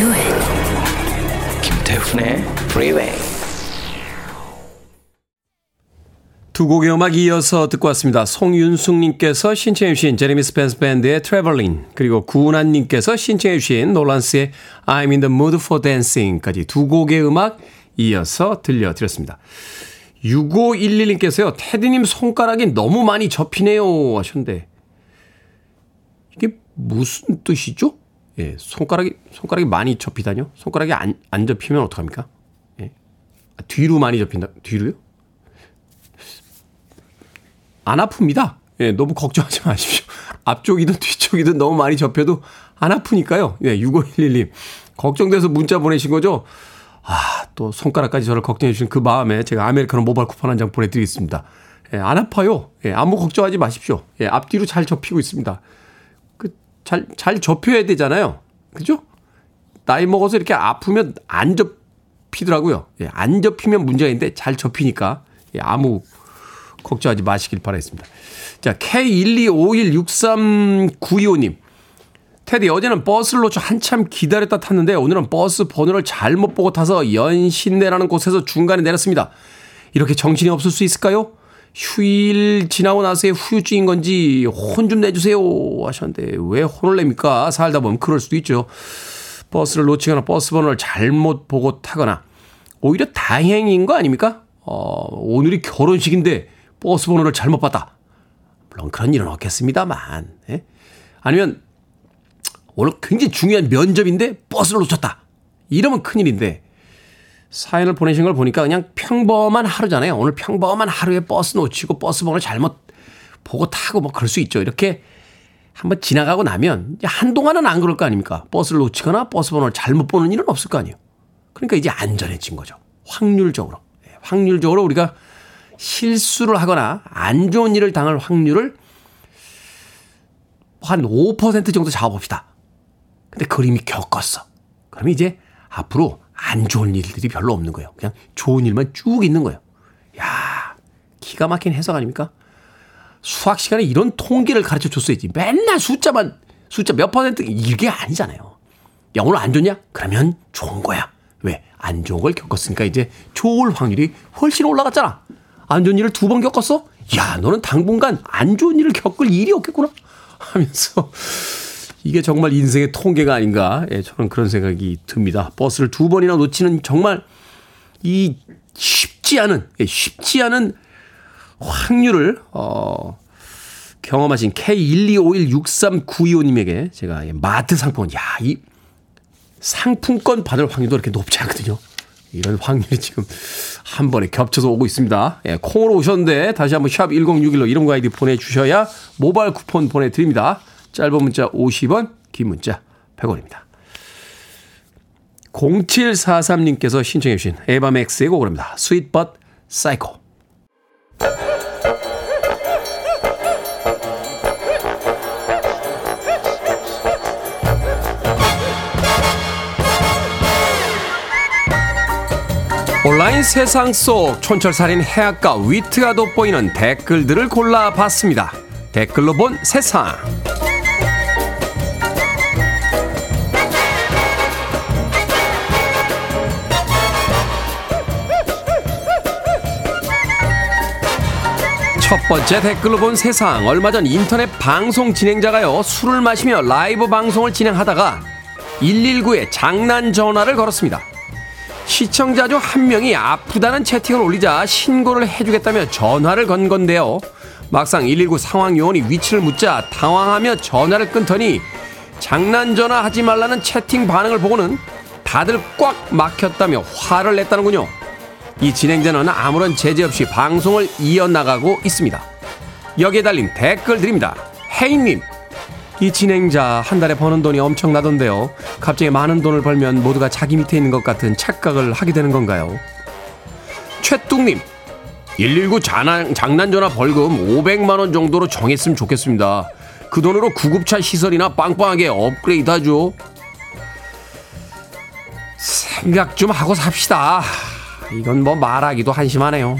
Do it. 김태훈의 Freeway. 두 곡의 음악 이어서 듣고 왔습니다. 송윤숙님께서 신청해 주신 제레미 스펜서 밴드의 Travelling 그리고 구은한님께서 신청해 주신 놀란스의 I'm in the mood for dancing까지 두 곡의 음악 이어서 들려드렸습니다. 6511님께서요. 테디님 손가락이 너무 많이 접히네요 하셨는데 이게 무슨 뜻이죠? 예, 손가락이 손가락이 많이 접히다뇨? 손가락이 안, 안 접히면 어떡합니까? 예. 아, 뒤로 많이 접힌다. 뒤로요? 안 아픕니다. 예, 너무 걱정하지 마십시오. 앞쪽이든 뒤쪽이든 너무 많이 접혀도 안 아프니까요. 예, 6511님. 걱정돼서 문자 보내신 거죠? 아, 또 손가락까지 저를 걱정해 주신 그 마음에 제가 아메리카노 모바일 쿠폰 한 장 보내드리겠습니다. 예, 안 아파요. 예, 아무 걱정하지 마십시오. 예, 앞뒤로 잘 접히고 있습니다. 그, 잘, 잘 접혀야 되잖아요. 그죠? 나이 먹어서 이렇게 아프면 안 접히더라고요. 예, 안 접히면 문제가 있는데 잘 접히니까 예, 아무 걱정하지 마시길 바라겠습니다. 자, K125163925님. 테디, 어제는 버스를 놓쳐 한참 기다렸다 탔는데 오늘은 버스 번호를 잘못 보고 타서 연신내라는 곳에서 중간에 내렸습니다. 이렇게 정신이 없을 수 있을까요? 휴일 지나고 나서의 후유증인 건지 혼 좀 내주세요 하셨는데 왜 혼을 냅니까? 살다 보면 그럴 수도 있죠. 버스를 놓치거나 버스 번호를 잘못 보고 타거나 오히려 다행인 거 아닙니까? 어, 오늘이 결혼식인데 버스 번호를 잘못 봤다. 물론 그런 일은 없겠습니다만. 예? 아니면 오늘 굉장히 중요한 면접인데 버스를 놓쳤다. 이러면 큰일인데 사연을 보내신 걸 보니까 그냥 평범한 하루잖아요. 오늘 평범한 하루에 버스 놓치고 버스 번호를 잘못 보고 타고 뭐 그럴 수 있죠. 이렇게 한번 지나가고 나면 한동안은 안 그럴 거 아닙니까? 버스를 놓치거나 버스 번호를 잘못 보는 일은 없을 거 아니에요. 그러니까 이제 안전해진 거죠. 확률적으로. 예, 확률적으로 우리가 실수를 하거나 안 좋은 일을 당할 확률을 한 5% 정도 잡아봅시다. 근데 그림이 겪었어. 그러면 이제 앞으로 안 좋은 일들이 별로 없는 거예요. 그냥 좋은 일만 쭉 있는 거예요. 야 기가 막힌 해석 아닙니까? 수학 시간에 이런 통계를 가르쳐 줬어야지. 맨날 숫자만, 숫자 몇 퍼센트, 이게 아니잖아요. 야, 오늘 안 좋냐? 그러면 좋은 거야. 왜? 안 좋은 걸 겪었으니까 이제 좋을 확률이 훨씬 올라갔잖아. 안 좋은 일을 두 번 겪었어? 야, 너는 당분간 안 좋은 일을 겪을 일이 없겠구나. 하면서 이게 정말 인생의 통계가 아닌가. 예, 저는 그런 생각이 듭니다. 버스를 두 번이나 놓치는 정말 이 쉽지 않은, 예, 쉽지 않은 확률을, 어, 경험하신 K125163925님에게 제가 예, 마트 상품권, 야, 이 상품권 받을 확률도 이렇게 높지 않거든요. 이런 확률이 지금 한 번에 겹쳐서 오고 있습니다. 예, 콩으로 오셨는데 다시 한번 샵 1061로 이름과 아이디 보내주셔야 모바일 쿠폰 보내드립니다. 짧은 문자 50원, 긴 문자 100원입니다. 0743님께서 신청해 주신 에바맥스의 곡입니다. Sweet But Psycho. 온라인 세상 속 촌철살인 해악과 위트가 돋보이는 댓글들을 골라봤습니다. 댓글로 본 세상. 첫 번째 댓글로 본 세상. 얼마 전 인터넷 방송 진행자가요, 술을 마시며 라이브 방송을 진행하다가 119에 장난 전화를 걸었습니다. 시청자 중 한 명이 아프다는 채팅을 올리자 신고를 해주겠다며 전화를 건 건데요. 막상 119 상황 요원이 위치를 묻자 당황하며 전화를 끊더니 장난 전화 하지 말라는 채팅 반응을 보고는 다들 꽉 막혔다며 화를 냈다는군요. 이 진행자는 아무런 제재 없이 방송을 이어나가고 있습니다. 여기에 달린 댓글 드립니다. 헤이님, 이 진행자 한 달에 버는 돈이 엄청나던데요. 갑자기 많은 돈을 벌면 모두가 자기 밑에 있는 것 같은 착각을 하게 되는 건가요? 최뚱님, 119 장난, 장난전화 벌금 500만원 정도로 정했으면 좋겠습니다. 그 돈으로 구급차 시설이나 빵빵하게 업그레이드 하죠. 생각 좀 하고 삽시다. 이건 뭐 말하기도 한심하네요.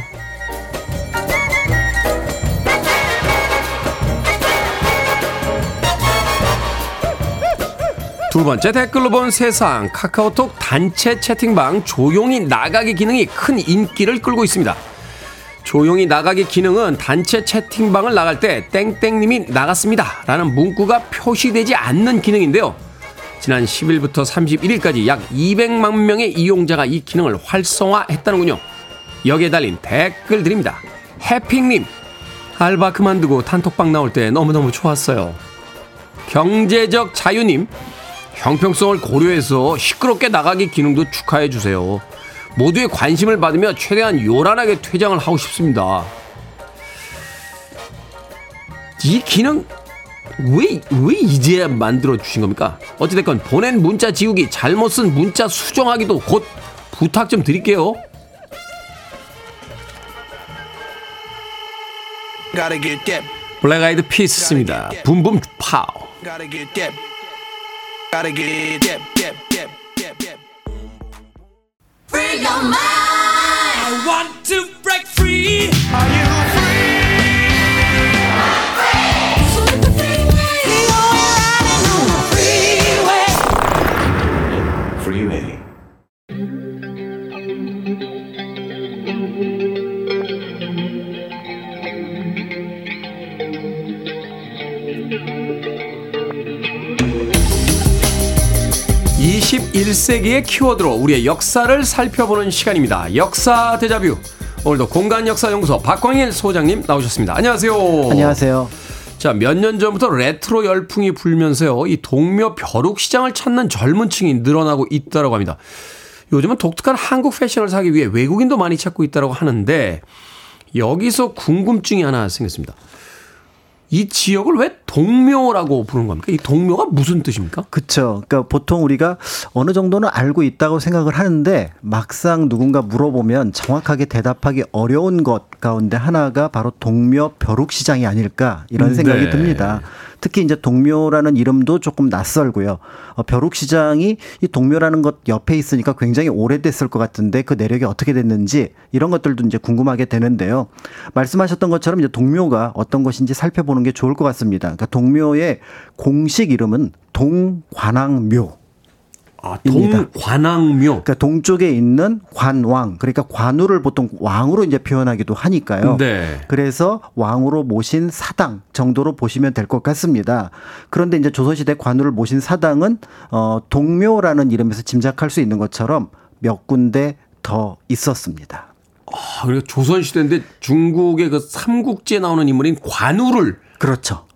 두 번째 댓글로 본 세상 카카오톡 단체 채팅방 조용히 나가기 기능이 큰 인기를 끌고 있습니다. 조용히 나가기 기능은 단체 채팅방을 나갈 때 땡땡님이 나갔습니다 라는 문구가 표시되지 않는 기능인데요. 지난 10일부터 31일까지 약 200만 명의 이용자가 이 기능을 활성화했다는군요. 여기에 달린 댓글 드립니다. 해핑님, 알바 그만두고 단톡방 나올 때 너무너무 좋았어요. 경제적 자유님, 형평성을 고려해서 시끄럽게 나가기 기능도 축하해 주세요. 모두의 관심을 받으며 최대한 요란하게 퇴장을 하고 싶습니다. 이 기능 왜, 왜 이제야 만들어주신 겁니까? 어찌됐건 보낸 문자 지우기, 잘못 쓴 문자 수정하기도 곧 부탁 좀 드릴게요. Black Eyed Peas입니다. Boom Boom Pow. Free 21세기의 키워드로 우리의 역사를 살펴보는 시간입니다. 역사 대자뷰. 오늘도 공간 역사 연구소 박광일 소장님 나오셨습니다. 안녕하세요. 안녕하세요. 자, 몇 년 전부터 레트로 열풍이 불면서요. 이 동묘 벼룩 시장을 찾는 젊은 층이 늘어나고 있다고 합니다. 요즘은 독특한 한국 패션을 사기 위해 외국인도 많이 찾고 있다고 하는데 여기서 궁금증이 하나 생겼습니다. 이 지역을 왜 동묘라고 부르는 겁니까? 이 동묘가 무슨 뜻입니까? 그쵸. 그러니까 보통 우리가 어느 정도는 알고 있다고 생각을 하는데 막상 누군가 물어보면 정확하게 대답하기 어려운 것 가운데 하나가 바로 동묘 벼룩시장이 아닐까 이런 생각이 네. 듭니다. 특히 이제 동묘라는 이름도 조금 낯설고요. 어, 벼룩시장이 이 동묘라는 것 옆에 있으니까 굉장히 오래됐을 것 같은데 그 내력이 어떻게 됐는지 이런 것들도 이제 궁금하게 되는데요. 말씀하셨던 것처럼 이제 동묘가 어떤 것인지 살펴보는 게 좋을 것 같습니다. 그러니까 동묘의 공식 이름은 동관왕묘. 아. 동관왕묘. 그러니까 동쪽에 있는 관왕, 그러니까 관우를 보통 왕으로 이제 표현하기도 하니까요. 네. 그래서 왕으로 모신 사당 정도로 보시면 될 것 같습니다. 그런데 이제 조선시대 관우를 모신 사당은 어, 동묘라는 이름에서 짐작할 수 있는 것처럼 몇 군데 더 있었습니다. 아, 그리고 조선시대인데 중국의 그 삼국지에 나오는 인물인 관우를 그렇죠.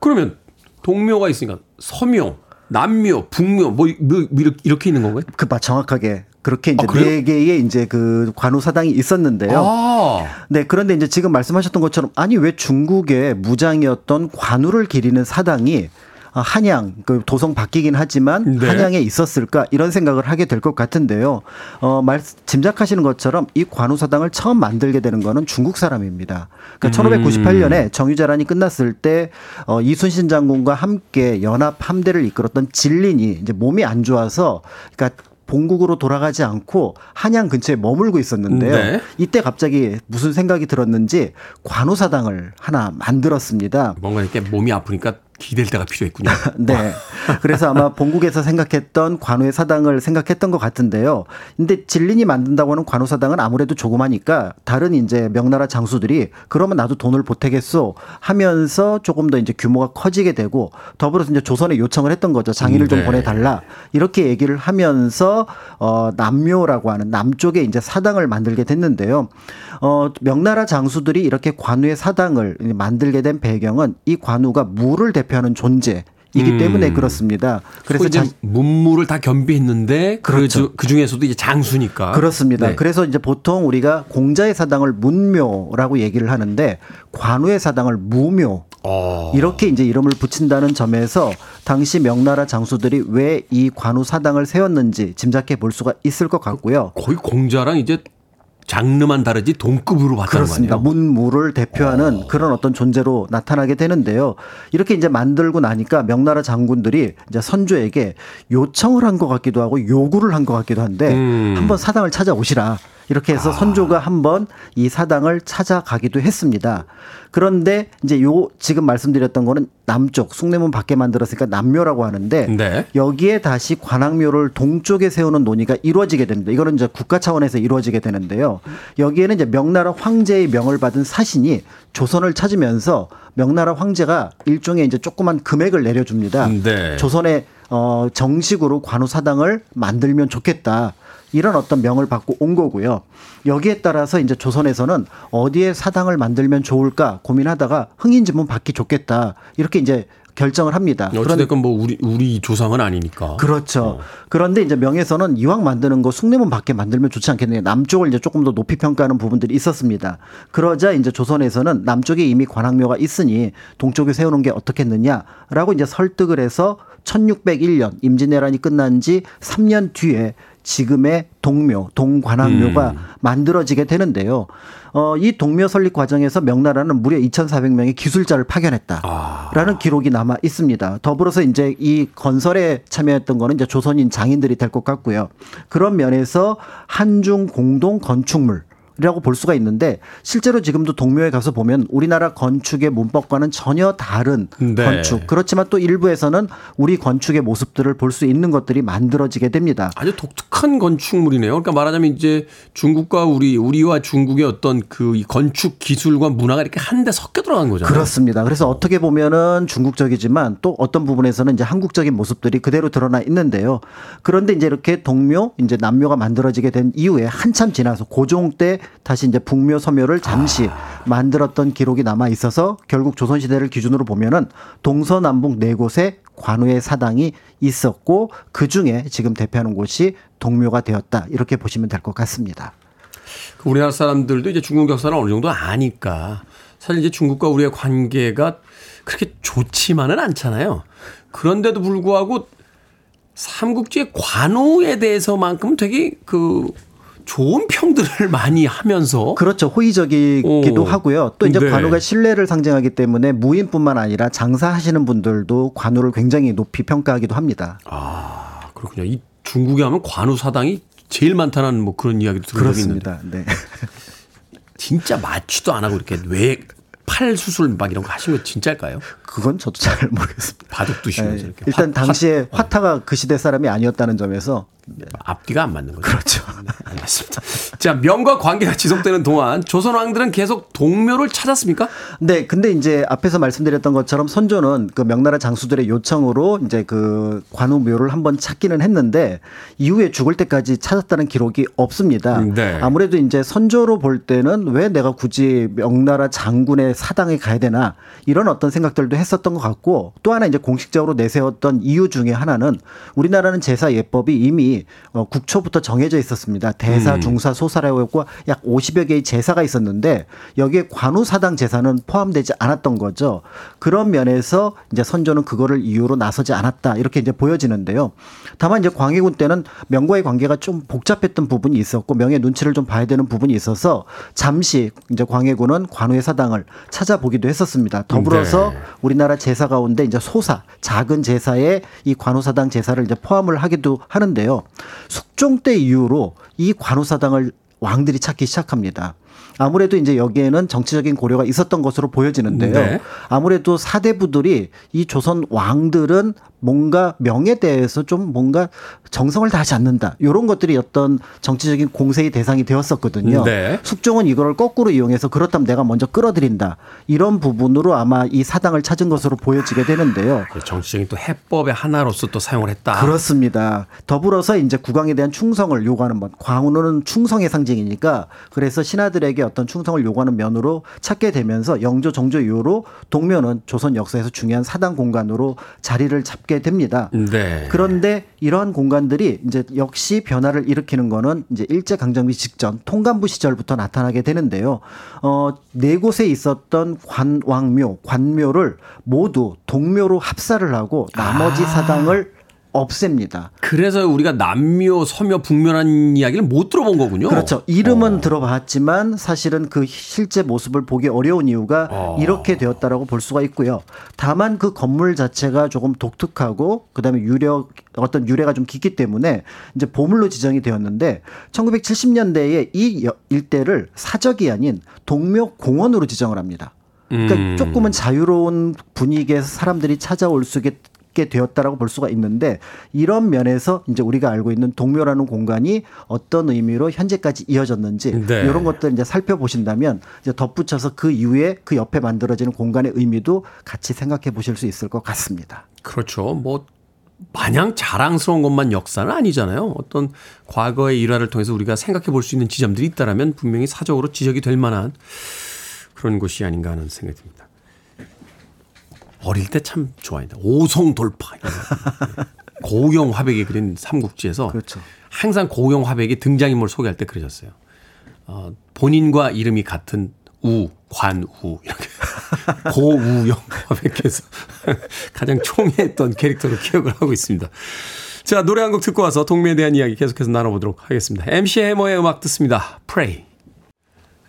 그러면 동묘가 있으니까 서묘, 남묘, 북묘 뭐, 뭐 이렇게, 이렇게 있는 건가요? 그 봐, 정확하게 그렇게 이제 아? 네 개의 이제 그 관우 사당이 있었는데요. 아, 네, 그런데 이제 지금 말씀하셨던 것처럼 아니 왜 중국의 무장이었던 관우를 기리는 사당이 아, 한양 그 도성 바뀌긴 하지만 네. 한양에 있었을까 이런 생각을 하게 될 것 같은데요. 어, 말 짐작하시는 것처럼 이 관우 사당을 처음 만들게 되는 거는 중국 사람입니다. 그러니까 음. 1598년에 정유자란이 끝났을 때 어, 이순신 장군과 함께 연합 함대를 이끌었던 진린이 이제 몸이 안 좋아서 그러니까 본국으로 돌아가지 않고 한양 근처에 머물고 있었는데요. 네. 이때 갑자기 무슨 생각이 들었는지 관우사당을 하나 만들었습니다. 뭔가 이렇게 몸이 아프니까 기댈 때가 필요했군요. 네. 그래서 아마 본국에서 생각했던 관우의 사당을 생각했던 것 같은데요. 근데 진린이 만든다고 하는 관우 사당은 아무래도 조그마니까 다른 이제 명나라 장수들이 그러면 나도 돈을 보태겠소 하면서 조금 더 이제 규모가 커지게 되고 더불어서 이제 조선에 요청을 했던 거죠. 장인을 좀 네. 보내달라. 이렇게 얘기를 하면서 어 남묘라고 하는 남쪽에 이제 사당을 만들게 됐는데요. 어 명나라 장수들이 이렇게 관우의 사당을 만들게 된 배경은 이 관우가 무를 대표 하는 존재. 이기 음. 때문에 그렇습니다. 그래서 이제 자, 문무를 다 겸비했는데 그, 그렇죠. 주- 그 중에서도 이제 장수니까 그렇습니다. 네. 그래서 이제 보통 우리가 공자의 사당을 문묘라고 얘기를 하는데 관우의 사당을 무묘 어. 이렇게 이제 이름을 붙인다는 점에서 당시 명나라 장수들이 왜 이 관우 사당을 세웠는지 짐작해 볼 수가 있을 것 같고요. 거의 공자랑 이제 장르만 다르지 동급으로 봤다는 그렇습니다. 거 아니에요? 문무를 대표하는 그런 어떤 존재로 나타나게 되는데요. 이렇게 이제 만들고 나니까 명나라 장군들이 이제 선조에게 요청을 한 것 같기도 하고 요구를 한 것 같기도 한데 음. 한번 사당을 찾아오시라. 이렇게 해서 선조가 한번 이 사당을 찾아가기도 했습니다. 그런데 이제 요 지금 말씀드렸던 거는 남쪽 숭례문 밖에 만들었으니까 남묘라고 하는데 네. 여기에 다시 관악묘를 동쪽에 세우는 논의가 이루어지게 됩니다. 이거는 이제 국가 차원에서 이루어지게 되는데요. 여기에는 이제 명나라 황제의 명을 받은 사신이 조선을 찾으면서 명나라 황제가 일종의 이제 조그만 금액을 내려줍니다. 네. 조선에 어 정식으로 관우 사당을 만들면 좋겠다. 이런 어떤 명을 받고 온 거고요. 여기에 따라서 이제 조선에서는 어디에 사당을 만들면 좋을까 고민하다가 흥인지문 받기 좋겠다. 이렇게 이제 결정을 합니다. 어찌됐건 뭐 우리 우리 조상은 아니니까. 그렇죠. 그런데 이제 명에서는 이왕 만드는 거 숭례문 밖에 만들면 좋지 않겠느냐. 남쪽을 이제 조금 더 높이 평가하는 부분들이 있었습니다. 그러자 이제 조선에서는 남쪽에 이미 관악묘가 있으니 동쪽에 세우는 게 어떻겠느냐라고 이제 설득을 해서 1601년 임진왜란이 끝난 지 3년 뒤에 지금의 동묘, 동관악묘가 만들어지게 되는데요. 어, 이 동묘 설립 과정에서 명나라는 무려 2,400명의 기술자를 파견했다라는 기록이 남아 있습니다. 더불어서 이제 이 건설에 참여했던 거는 이제 조선인 장인들이 될 것 같고요. 그런 면에서 한중 공동 건축물 이 라고 볼 수가 있는데 실제로 지금도 동묘에 가서 보면 우리나라 건축의 문법과는 전혀 다른 네. 건축 그렇지만 또 일부에서는 우리 건축의 모습들을 볼 수 있는 것들이 만들어지게 됩니다. 아주 독특한 건축물이네요. 그러니까 말하자면 이제 중국과 우리 우리와 중국의 어떤 그이 건축 기술과 문화가 이렇게 한데 섞여 들어간 거잖아요. 그렇습니다. 그래서 어떻게 보면은 중국적이지만 또 어떤 부분에서는 이제 한국적인 모습들이 그대로 드러나 있는데요. 그런데 이제 이렇게 동묘, 이제 남묘가 만들어지게 된 이후에 한참 지나서 고종 때 다시 이제 북묘, 서묘를 잠시 만들었던 기록이 남아 있어서 결국 조선 시대를 기준으로 보면은 동서남북 네 곳에 관우의 사당이 있었고 그 중에 지금 대표하는 곳이 동묘가 되었다. 이렇게 보시면 될 것 같습니다. 그 우리나라 사람들도 이제 중국 역사를 어느 정도 아니까 사실 이제 중국과 우리의 관계가 그렇게 좋지만은 않잖아요. 그런데도 불구하고 삼국지의 관우에 대해서만큼 되게 그 좋은 평들을 많이 하면서 그렇죠. 호의적이기도 오. 하고요. 또 이제 네. 관우가 신뢰를 상징하기 때문에 무인뿐만 아니라 장사하시는 분들도 관우를 굉장히 높이 평가하기도 합니다. 아 그렇군요. 이 중국에 하면 관우 사당이 제일 많다는 뭐 그런 이야기도 들은 적이 있는데 그렇습니다. 네. 진짜 맞지도 안 하고 이렇게 뇌팔 수술 막 이런 거 하신 거 진짜일까요? 그건 저도 잘 모르겠습니다. 바둑 두시면서 네. 일단 화- 당시에 화타가 그 시대 사람이 아니었다는 점에서 앞뒤가 안 맞는 거죠. 그렇죠. 알겠습니다. 자, 명과 관계가 지속되는 동안 조선 왕들은 계속 동묘를 찾았습니까? 네, 근데 이제 앞에서 말씀드렸던 것처럼 선조는 그 명나라 장수들의 요청으로 이제 그 관우묘를 한번 찾기는 했는데 이후에 죽을 때까지 찾았다는 기록이 없습니다. 네. 아무래도 이제 선조로 볼 때는 왜 내가 굳이 명나라 장군의 사당에 가야 되나 이런 어떤 생각들도 했었던 것 같고 또 하나 이제 공식적으로 내세웠던 이유 중에 하나는 우리나라는 제사 예법이 이미 어, 국초부터 정해져 있었습니다. 대사, 중사, 소사라고 약 50여 개의 제사가 있었는데 여기에 관우사당 제사는 포함되지 않았던 거죠. 그런 면에서 이제 선조는 그거를 이유로 나서지 않았다 이렇게 이제 보여지는데요. 다만 이제 광해군 때는 명과의 관계가 좀 복잡했던 부분이 있었고 명의 눈치를 좀 봐야 되는 부분이 있어서 잠시 이제 광해군은 관우의 사당을 찾아보기도 했었습니다. 더불어서 네. 우리 나라 제사 가운데 이제 소사 작은 제사에 이 관우사당 제사를 이제 포함을 하기도 하는데요. 숙종 때 이후로 이 관우사당을 왕들이 찾기 시작합니다. 아무래도 이제 여기에는 정치적인 고려가 있었던 것으로 보여지는데요. 네. 아무래도 사대부들이 이 조선 왕들은 뭔가 명에 대해서 좀 뭔가 정성을 다하지 않는다. 이런 것들이 어떤 정치적인 공세의 대상이 되었었거든요. 네. 숙종은 이걸 거꾸로 이용해서 그렇다면 내가 먼저 끌어들인다. 이런 부분으로 아마 이 사당을 찾은 것으로 보여지게 되는데요. 정치적인 또 해법의 하나로서 또 사용을 했다. 그렇습니다. 더불어서 이제 국왕에 대한 충성을 요구하는 것. 광우는 충성의 상징이니까 그래서 신하들에게 어떤 충성을 요구하는 면으로 찾게 되면서 영조 정조 이후로 동묘는 조선 역사에서 중요한 사당 공간으로 자리를 잡게 됩니다. 네. 그런데 이러한 공간들이 이제 역시 변화를 일으키는 거는 이제 일제 강점기 직전 통감부 시절부터 나타나게 되는데요. 어, 네 곳에 있었던 관왕묘, 관묘를 모두 동묘로 합사를 하고 나머지 사당을 없앱니다. 그래서 우리가 남묘, 서묘, 북묘라는 이야기를 못 들어본 거군요. 그렇죠. 이름은 들어봤지만 사실은 그 실제 모습을 보기 어려운 이유가 어. 이렇게 되었다라고 볼 수가 있고요. 다만 그 건물 자체가 조금 독특하고 그다음에 유력 어떤 유래가 좀 깊기 때문에 이제 보물로 지정이 되었는데 1970년대에 이 여- 일대를 사적이 아닌 동묘 공원으로 지정을 합니다. 그러니까 음. 조금은 자유로운 분위기에서 사람들이 찾아올 수 있게 되었다라고 볼 수가 있는데 이런 면에서 이제 우리가 알고 있는 동묘라는 공간이 어떤 의미로 현재까지 이어졌는지 네. 이런 것들 이제 살펴보신다면 이제 덧붙여서 그 이후에 그 옆에 만들어지는 공간의 의미도 같이 생각해 보실 수 있을 것 같습니다. 그렇죠. 뭐 마냥 자랑스러운 것만 역사는 아니잖아요. 어떤 과거의 일화를 통해서 우리가 생각해 볼 수 있는 지점들이 있다라면 분명히 사적으로 지적이 될 만한 그런 곳이 아닌가 하는 생각이 듭니다. 어릴 때 참 좋아했다. 오송 돌파. 고용 화백이 그린 삼국지에서 그렇죠. 항상 고용 화백이 등장인물 소개할 때 그러셨어요. 어, 본인과 이름이 같은 우, 관 우 이렇게 고우영 화백께서 가장 총애했던 캐릭터로 기억을 하고 있습니다. 자 노래 한 곡 듣고 와서 동묘에 대한 이야기 계속해서 나눠보도록 하겠습니다. MC 해머의 음악 듣습니다. Pray.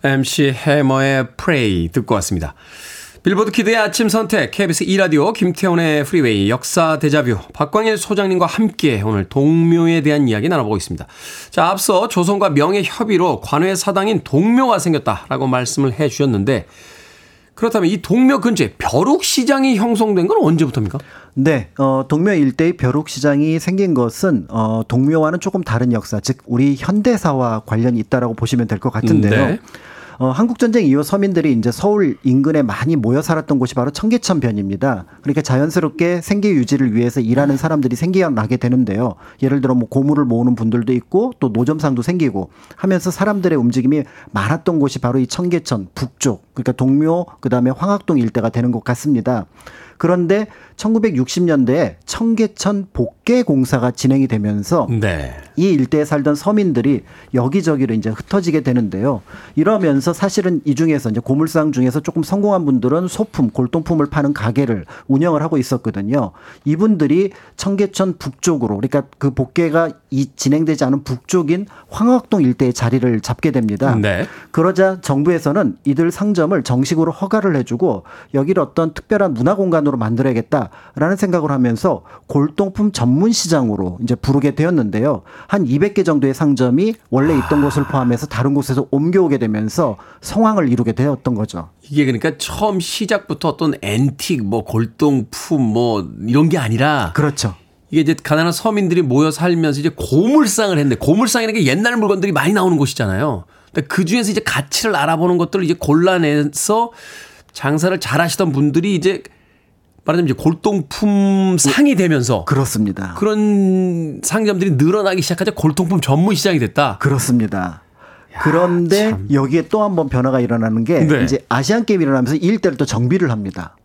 MC 해머의 Pray 듣고 왔습니다. 빌보드 키드의 아침 선택, KBS 2라디오, 김태훈의 프리웨이, 역사 데자뷰, 박광일 소장님과 함께 오늘 동묘에 대한 이야기 나눠보고 있습니다. 자, 앞서 조선과 명의 협의로 관우 사당인 동묘가 생겼다라고 말씀을 해 주셨는데, 그렇다면 이 동묘 근처에 벼룩시장이 형성된 건 언제부터입니까? 네, 어, 동묘 일대의 벼룩시장이 생긴 것은 어, 동묘와는 조금 다른 역사, 즉 우리 현대사와 관련이 있다라고 보시면 될 것 같은데요. 네. 어, 한국 전쟁 이후 서민들이 이제 서울 인근에 많이 모여 살았던 곳이 바로 청계천변입니다. 그러니까 자연스럽게 생계 유지를 위해서 일하는 사람들이 생겨나게 되는데요. 예를 들어 뭐 고물을 모으는 분들도 있고 또 노점상도 생기고 하면서 사람들의 움직임이 많았던 곳이 바로 이 청계천 북쪽, 그러니까 동묘 그다음에 황학동 일대가 되는 것 같습니다. 그런데 1960년대에 청계천 복개 공사가 진행이 되면서 네. 이 일대에 살던 서민들이 여기저기로 이제 흩어지게 되는데요. 이러면서 사실은 이 중에서 이제 고물상 중에서 조금 성공한 분들은 소품, 골동품을 파는 가게를 운영을 하고 있었거든요. 이분들이 청계천 북쪽으로, 그러니까 그 복개가 이 진행되지 않은 북쪽인 황학동 일대에 자리를 잡게 됩니다. 네. 그러자 정부에서는 이들 상점을 정식으로 허가를 해주고 여기를 어떤 특별한 문화 공간으로 만들어야겠다라는 생각을 하면서 골동품 전문 시장으로 이제 부르게 되었는데요. 한 200개 정도의 상점이 원래 있던 곳을 포함해서 다른 곳에서 옮겨오게 되면서 성황을 이루게 되었던 거죠. 이게 그러니까 처음 시작부터 어떤 앤틱, 뭐 골동품, 뭐 이런 게 아니라 그렇죠. 이게 이제 가난한 서민들이 모여 살면서 이제 고물상을 했는데 고물상이라는 게 옛날 물건들이 많이 나오는 곳이잖아요. 근데 그 중에서 이제 가치를 알아보는 것들을 이제 골라내서 장사를 잘 하시던 분들이 이제 말하자면 이제 골동품 상이 되면서 그렇습니다. 그런 상점들이 늘어나기 시작하자 골동품 전문 시장이 됐다. 그렇습니다. 그런데 여기에 또 한 번 변화가 일어나는 게 네. 이제 아시안 게임이 일어나면서 이 일대를 또 정비를 합니다.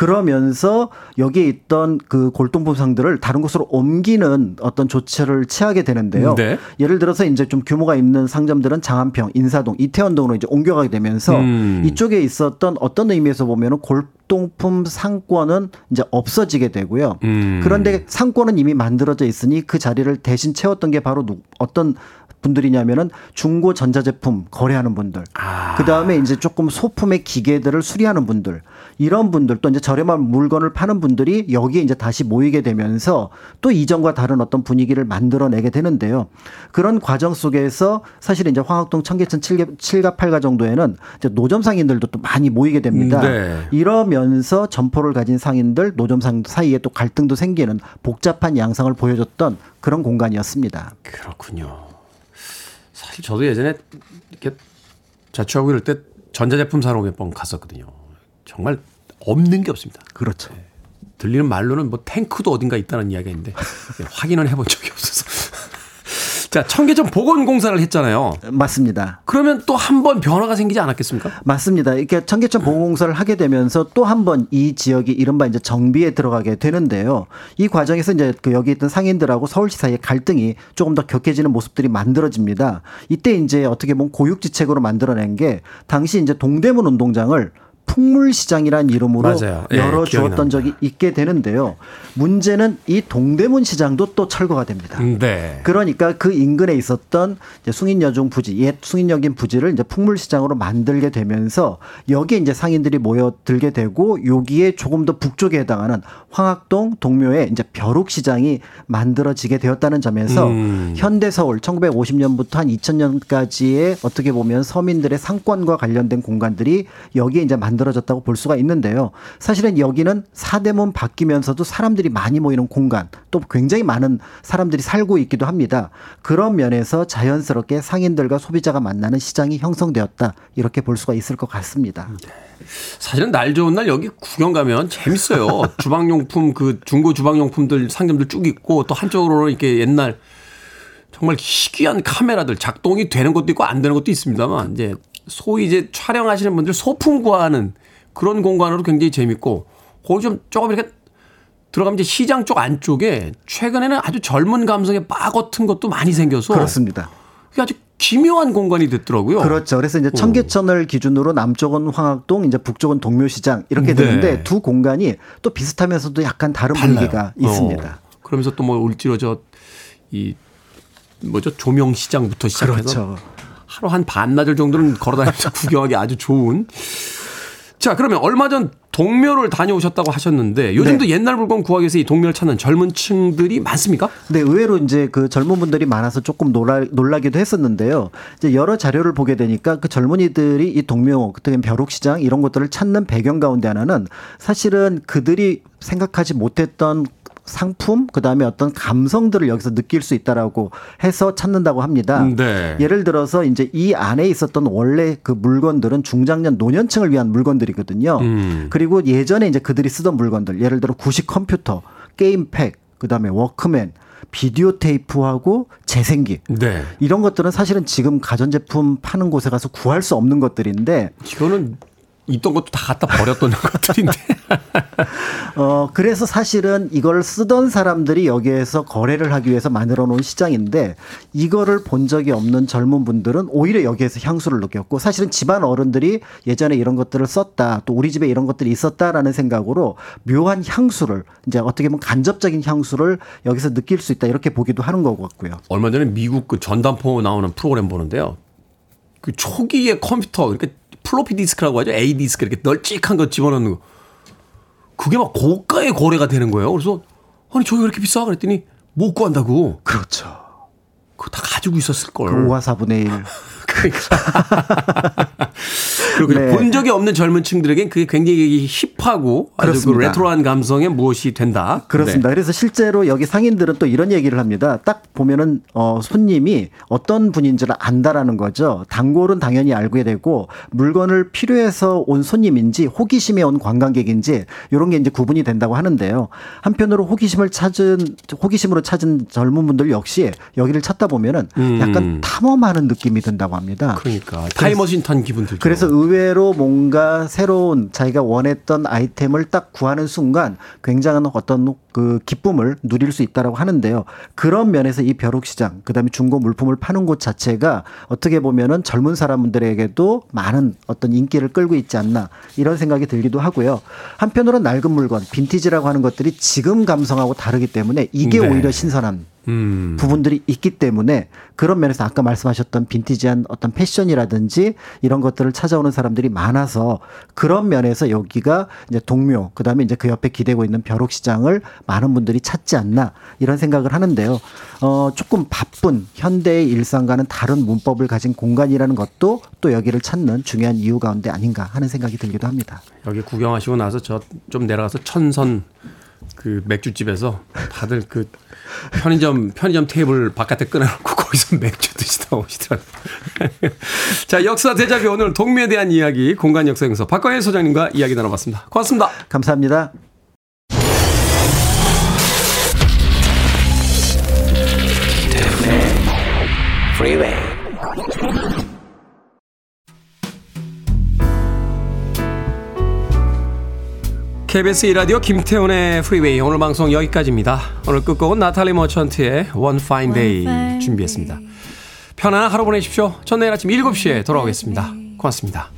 그러면서 여기에 있던 그 골동품 상들을 다른 곳으로 옮기는 어떤 조치를 취하게 되는데요. 네. 예를 들어서 이제 좀 규모가 있는 상점들은 장안평, 인사동, 이태원 등으로 이제 옮겨가게 되면서 음. 이쪽에 있었던 어떤 의미에서 보면은 골 동품 상권은 이제 없어지게 되고요. 음. 그런데 상권은 이미 만들어져 있으니 그 자리를 대신 채웠던 게 바로 누- 어떤 분들이냐면은 중고 전자제품 거래하는 분들, 아. 그 다음에 이제 조금 소품의 기계들을 수리하는 분들, 이런 분들 또 이제 저렴한 물건을 파는 분들이 여기에 이제 다시 모이게 되면서 또 이전과 다른 어떤 분위기를 만들어내게 되는데요. 그런 과정 속에서 사실 이제 황학동 청계천 7가, 7가 8가 정도에는 이제 노점 상인들도 또 많이 모이게 됩니다. 음, 네. 이러면서 점포를 가진 상인들, 노점 상인 사이에 또 갈등도 생기는 복잡한 양상을 보여줬던 그런 공간이었습니다. 그렇군요. 사실 저도 예전에 이렇게 자취하고 이럴 때 전자제품 사러 몇 번 갔었거든요. 정말 없는 게 없습니다. 그렇죠. 들리는 말로는 뭐 탱크도 어딘가 있다는 이야기가 있는데 확인은 해본 적이 없어서. 자, 청계천 보건공사를 했잖아요. 맞습니다. 그러면 또 한 번 변화가 생기지 않았겠습니까? 맞습니다. 이렇게 청계천 보건공사를 하게 되면서 또 한 번 이 지역이 이른바 이제 정비에 들어가게 되는데요. 이 과정에서 이제 그 여기 있던 상인들하고 서울시 사이의 갈등이 조금 더 격해지는 모습들이 만들어집니다. 이때 이제 어떻게 보면 고육지책으로 만들어낸 게 당시 이제 동대문 운동장을 풍물시장이라는 이름으로 맞아요. 예, 열어 기억이 주었던 납니다. 적이 있게 되는데요. 문제는 이 동대문 시장도 또 철거가 됩니다. 네. 그러니까 그 인근에 있었던 이제 숭인여중 부지, 옛 숭인여긴 부지를 이제 풍물시장으로 만들게 되면서 여기에 이제 상인들이 모여들게 되고 여기에 조금 더 북쪽에 해당하는 황학동 동묘에 이제 벼룩시장이 만들어지게 되었다는 점에서 음. 현대서울 1950년부터 한 2000년까지의 어떻게 보면 서민들의 상권과 관련된 공간들이 여기에 이제 만 들어졌다고 볼 수가 있는데요. 사실은 여기는 사대문 바뀌면서도 사람들이 많이 모이는 공간, 또 굉장히 많은 사람들이 살고 있기도 합니다. 그런 면에서 자연스럽게 상인들과 소비자가 만나는 시장이 형성되었다. 이렇게 볼 수가 있을 것 같습니다. 사실은 날 좋은 날 여기 구경 가면 재밌어요. 주방용품 그 중고 주방용품들 상점들 쭉 있고 또 한쪽으로는 이렇게 옛날 정말 희귀한 카메라들 작동이 되는 것도 있고 안 되는 것도 있습니다만 이제 소위 이제 촬영하시는 분들 소품 구하는 그런 공간으로 굉장히 재밌고 거기 좀 조금 이렇게 들어가면 이제 시장 쪽 안쪽에 최근에는 아주 젊은 감성의 바 같은 것도 많이 생겨서 그렇습니다. 그게 아주 기묘한 공간이 됐더라고요. 그렇죠. 그래서 이제 청계천을 기준으로 남쪽은 황학동, 이제 북쪽은 동묘시장 이렇게 네. 되는데 두 공간이 또 비슷하면서도 약간 다른 달라요. 분위기가 있습니다. 어. 그러면서 또 뭐 울지러져 이 뭐죠 조명 시장부터 시작해서 그렇죠. 하루 한 반나절 정도는 걸어다니면서 구경하기 아주 좋은. 자 그러면 얼마 전 동묘를 다녀오셨다고 하셨는데 요즘도 네. 옛날 물건 구하기 위해서 이 동묘를 찾는 젊은 층들이 많습니까? 네, 의외로 이제 그 젊은 분들이 많아서 조금 놀라, 놀라기도 했었는데요. 이제 여러 자료를 보게 되니까 그 젊은이들이 이 동묘, 그때 벼룩시장 이런 것들을 찾는 배경 가운데 하나는 사실은 그들이 생각하지 못했던 상품 그다음에 어떤 감성들을 여기서 느낄 수 있다라고 해서 찾는다고 합니다. 네. 예를 들어서 이제 이 안에 있었던 원래 그 물건들은 중장년 노년층을 위한 물건들이거든요. 음. 그리고 예전에 이제 그들이 쓰던 물건들, 예를 들어 구식 컴퓨터, 게임팩, 그다음에 워크맨, 비디오 테이프하고 재생기. 네. 이런 것들은 사실은 지금 가전제품 파는 곳에 가서 구할 수 없는 것들인데 이거는 있던 것도 다 갖다 버렸던 것들인데. 어, 그래서 사실은 이걸 쓰던 사람들이 여기에서 거래를 하기 위해서 만들어 놓은 시장인데 이거를 본 적이 없는 젊은 분들은 오히려 여기에서 향수를 느꼈고 사실은 집안 어른들이 예전에 이런 것들을 썼다 또 우리 집에 이런 것들이 있었다라는 생각으로 묘한 향수를 이제 어떻게 보면 간접적인 향수를 여기서 느낄 수 있다 이렇게 보기도 하는 것 같고요. 얼마 전에 미국 그 전당포 나오는 프로그램 보는데요. 그 초기의 컴퓨터 이렇게 플로피 디스크라고 하죠. A 디스크 이렇게 널찍한 거 집어넣는 거. 그게 막 고가의 거래가 되는 거예요. 그래서 아니 저게 왜 이렇게 비싸? 그랬더니 못 구한다고. 그렇죠. 그거 다 가지고 있었을 걸. 그 5와 4분의 1. 그 리고 네. 본 적이 없는 젊은 층들에겐 그게 굉장히 힙하고 아주 그. 레트로한 감성의 무엇이 된다. 그렇습니다. 네. 그래서 실제로 여기 상인들은 또 이런 얘기를 합니다. 딱 보면은 어 손님이 어떤 분인지를 안다라는 거죠. 단골은 당연히 알게 되고 물건을 필요해서 온 손님인지 호기심에 온 관광객인지 이런 게 이제 구분이 된다고 하는데요. 한편으로 호기심을 찾은 호기심으로 찾은 젊은 분들 역시 여기를 찾다 보면은 약간 탐험하는 느낌이 든다고 합니다. 그러니까 타임머신 탄 기분 들죠. 그래서 의외로 뭔가 새로운 자기가 원했던 아이템을 딱 구하는 순간 굉장한 어떤 그 기쁨을 누릴 수 있다라고 하는데요. 그런 면에서 이 벼룩 시장, 그 다음에 중고 물품을 파는 곳 자체가 어떻게 보면은 젊은 사람들에게도 많은 어떤 인기를 끌고 있지 않나 이런 생각이 들기도 하고요. 한편으로는 낡은 물건, 빈티지라고 하는 것들이 지금 감성하고 다르기 때문에 이게 네. 오히려 신선한 음. 부분들이 있기 때문에 그런 면에서 아까 말씀하셨던 빈티지한 어떤 패션이라든지 이런 것들을 찾아오는 사람들이 많아서 그런 면에서 여기가 이제 동묘 그다음에 이제 그 옆에 기대고 있는 벼룩 시장을 많은 분들이 찾지 않나 이런 생각을 하는데요. 어 조금 바쁜 현대의 일상과는 다른 문법을 가진 공간이라는 것도 또 여기를 찾는 중요한 이유 가운데 아닌가 하는 생각이 들기도 합니다. 여기 구경하시고 나서 저 좀 내려가서 천선 그 맥주집에서 다들 그 편의점 편의점 테이블 바깥에 끊어놓고 거기서 맥주 드시다 오시더라고요. 자 역사 대자뷰 오늘 동묘에 대한 이야기 공간 역사 연구소 박광일 소장님과 이야기 나눠봤습니다. 고맙습니다. 감사합니다. Freeway. KBS 이라디오 김태훈의 프리웨이 오늘 방송 여기까지입니다. 오늘 끝곡은 나탈리 머천트의 One Fine Day 준비했습니다. 편안한 하루 보내십시오. 전 내일 아침 7시에 돌아오겠습니다. 고맙습니다.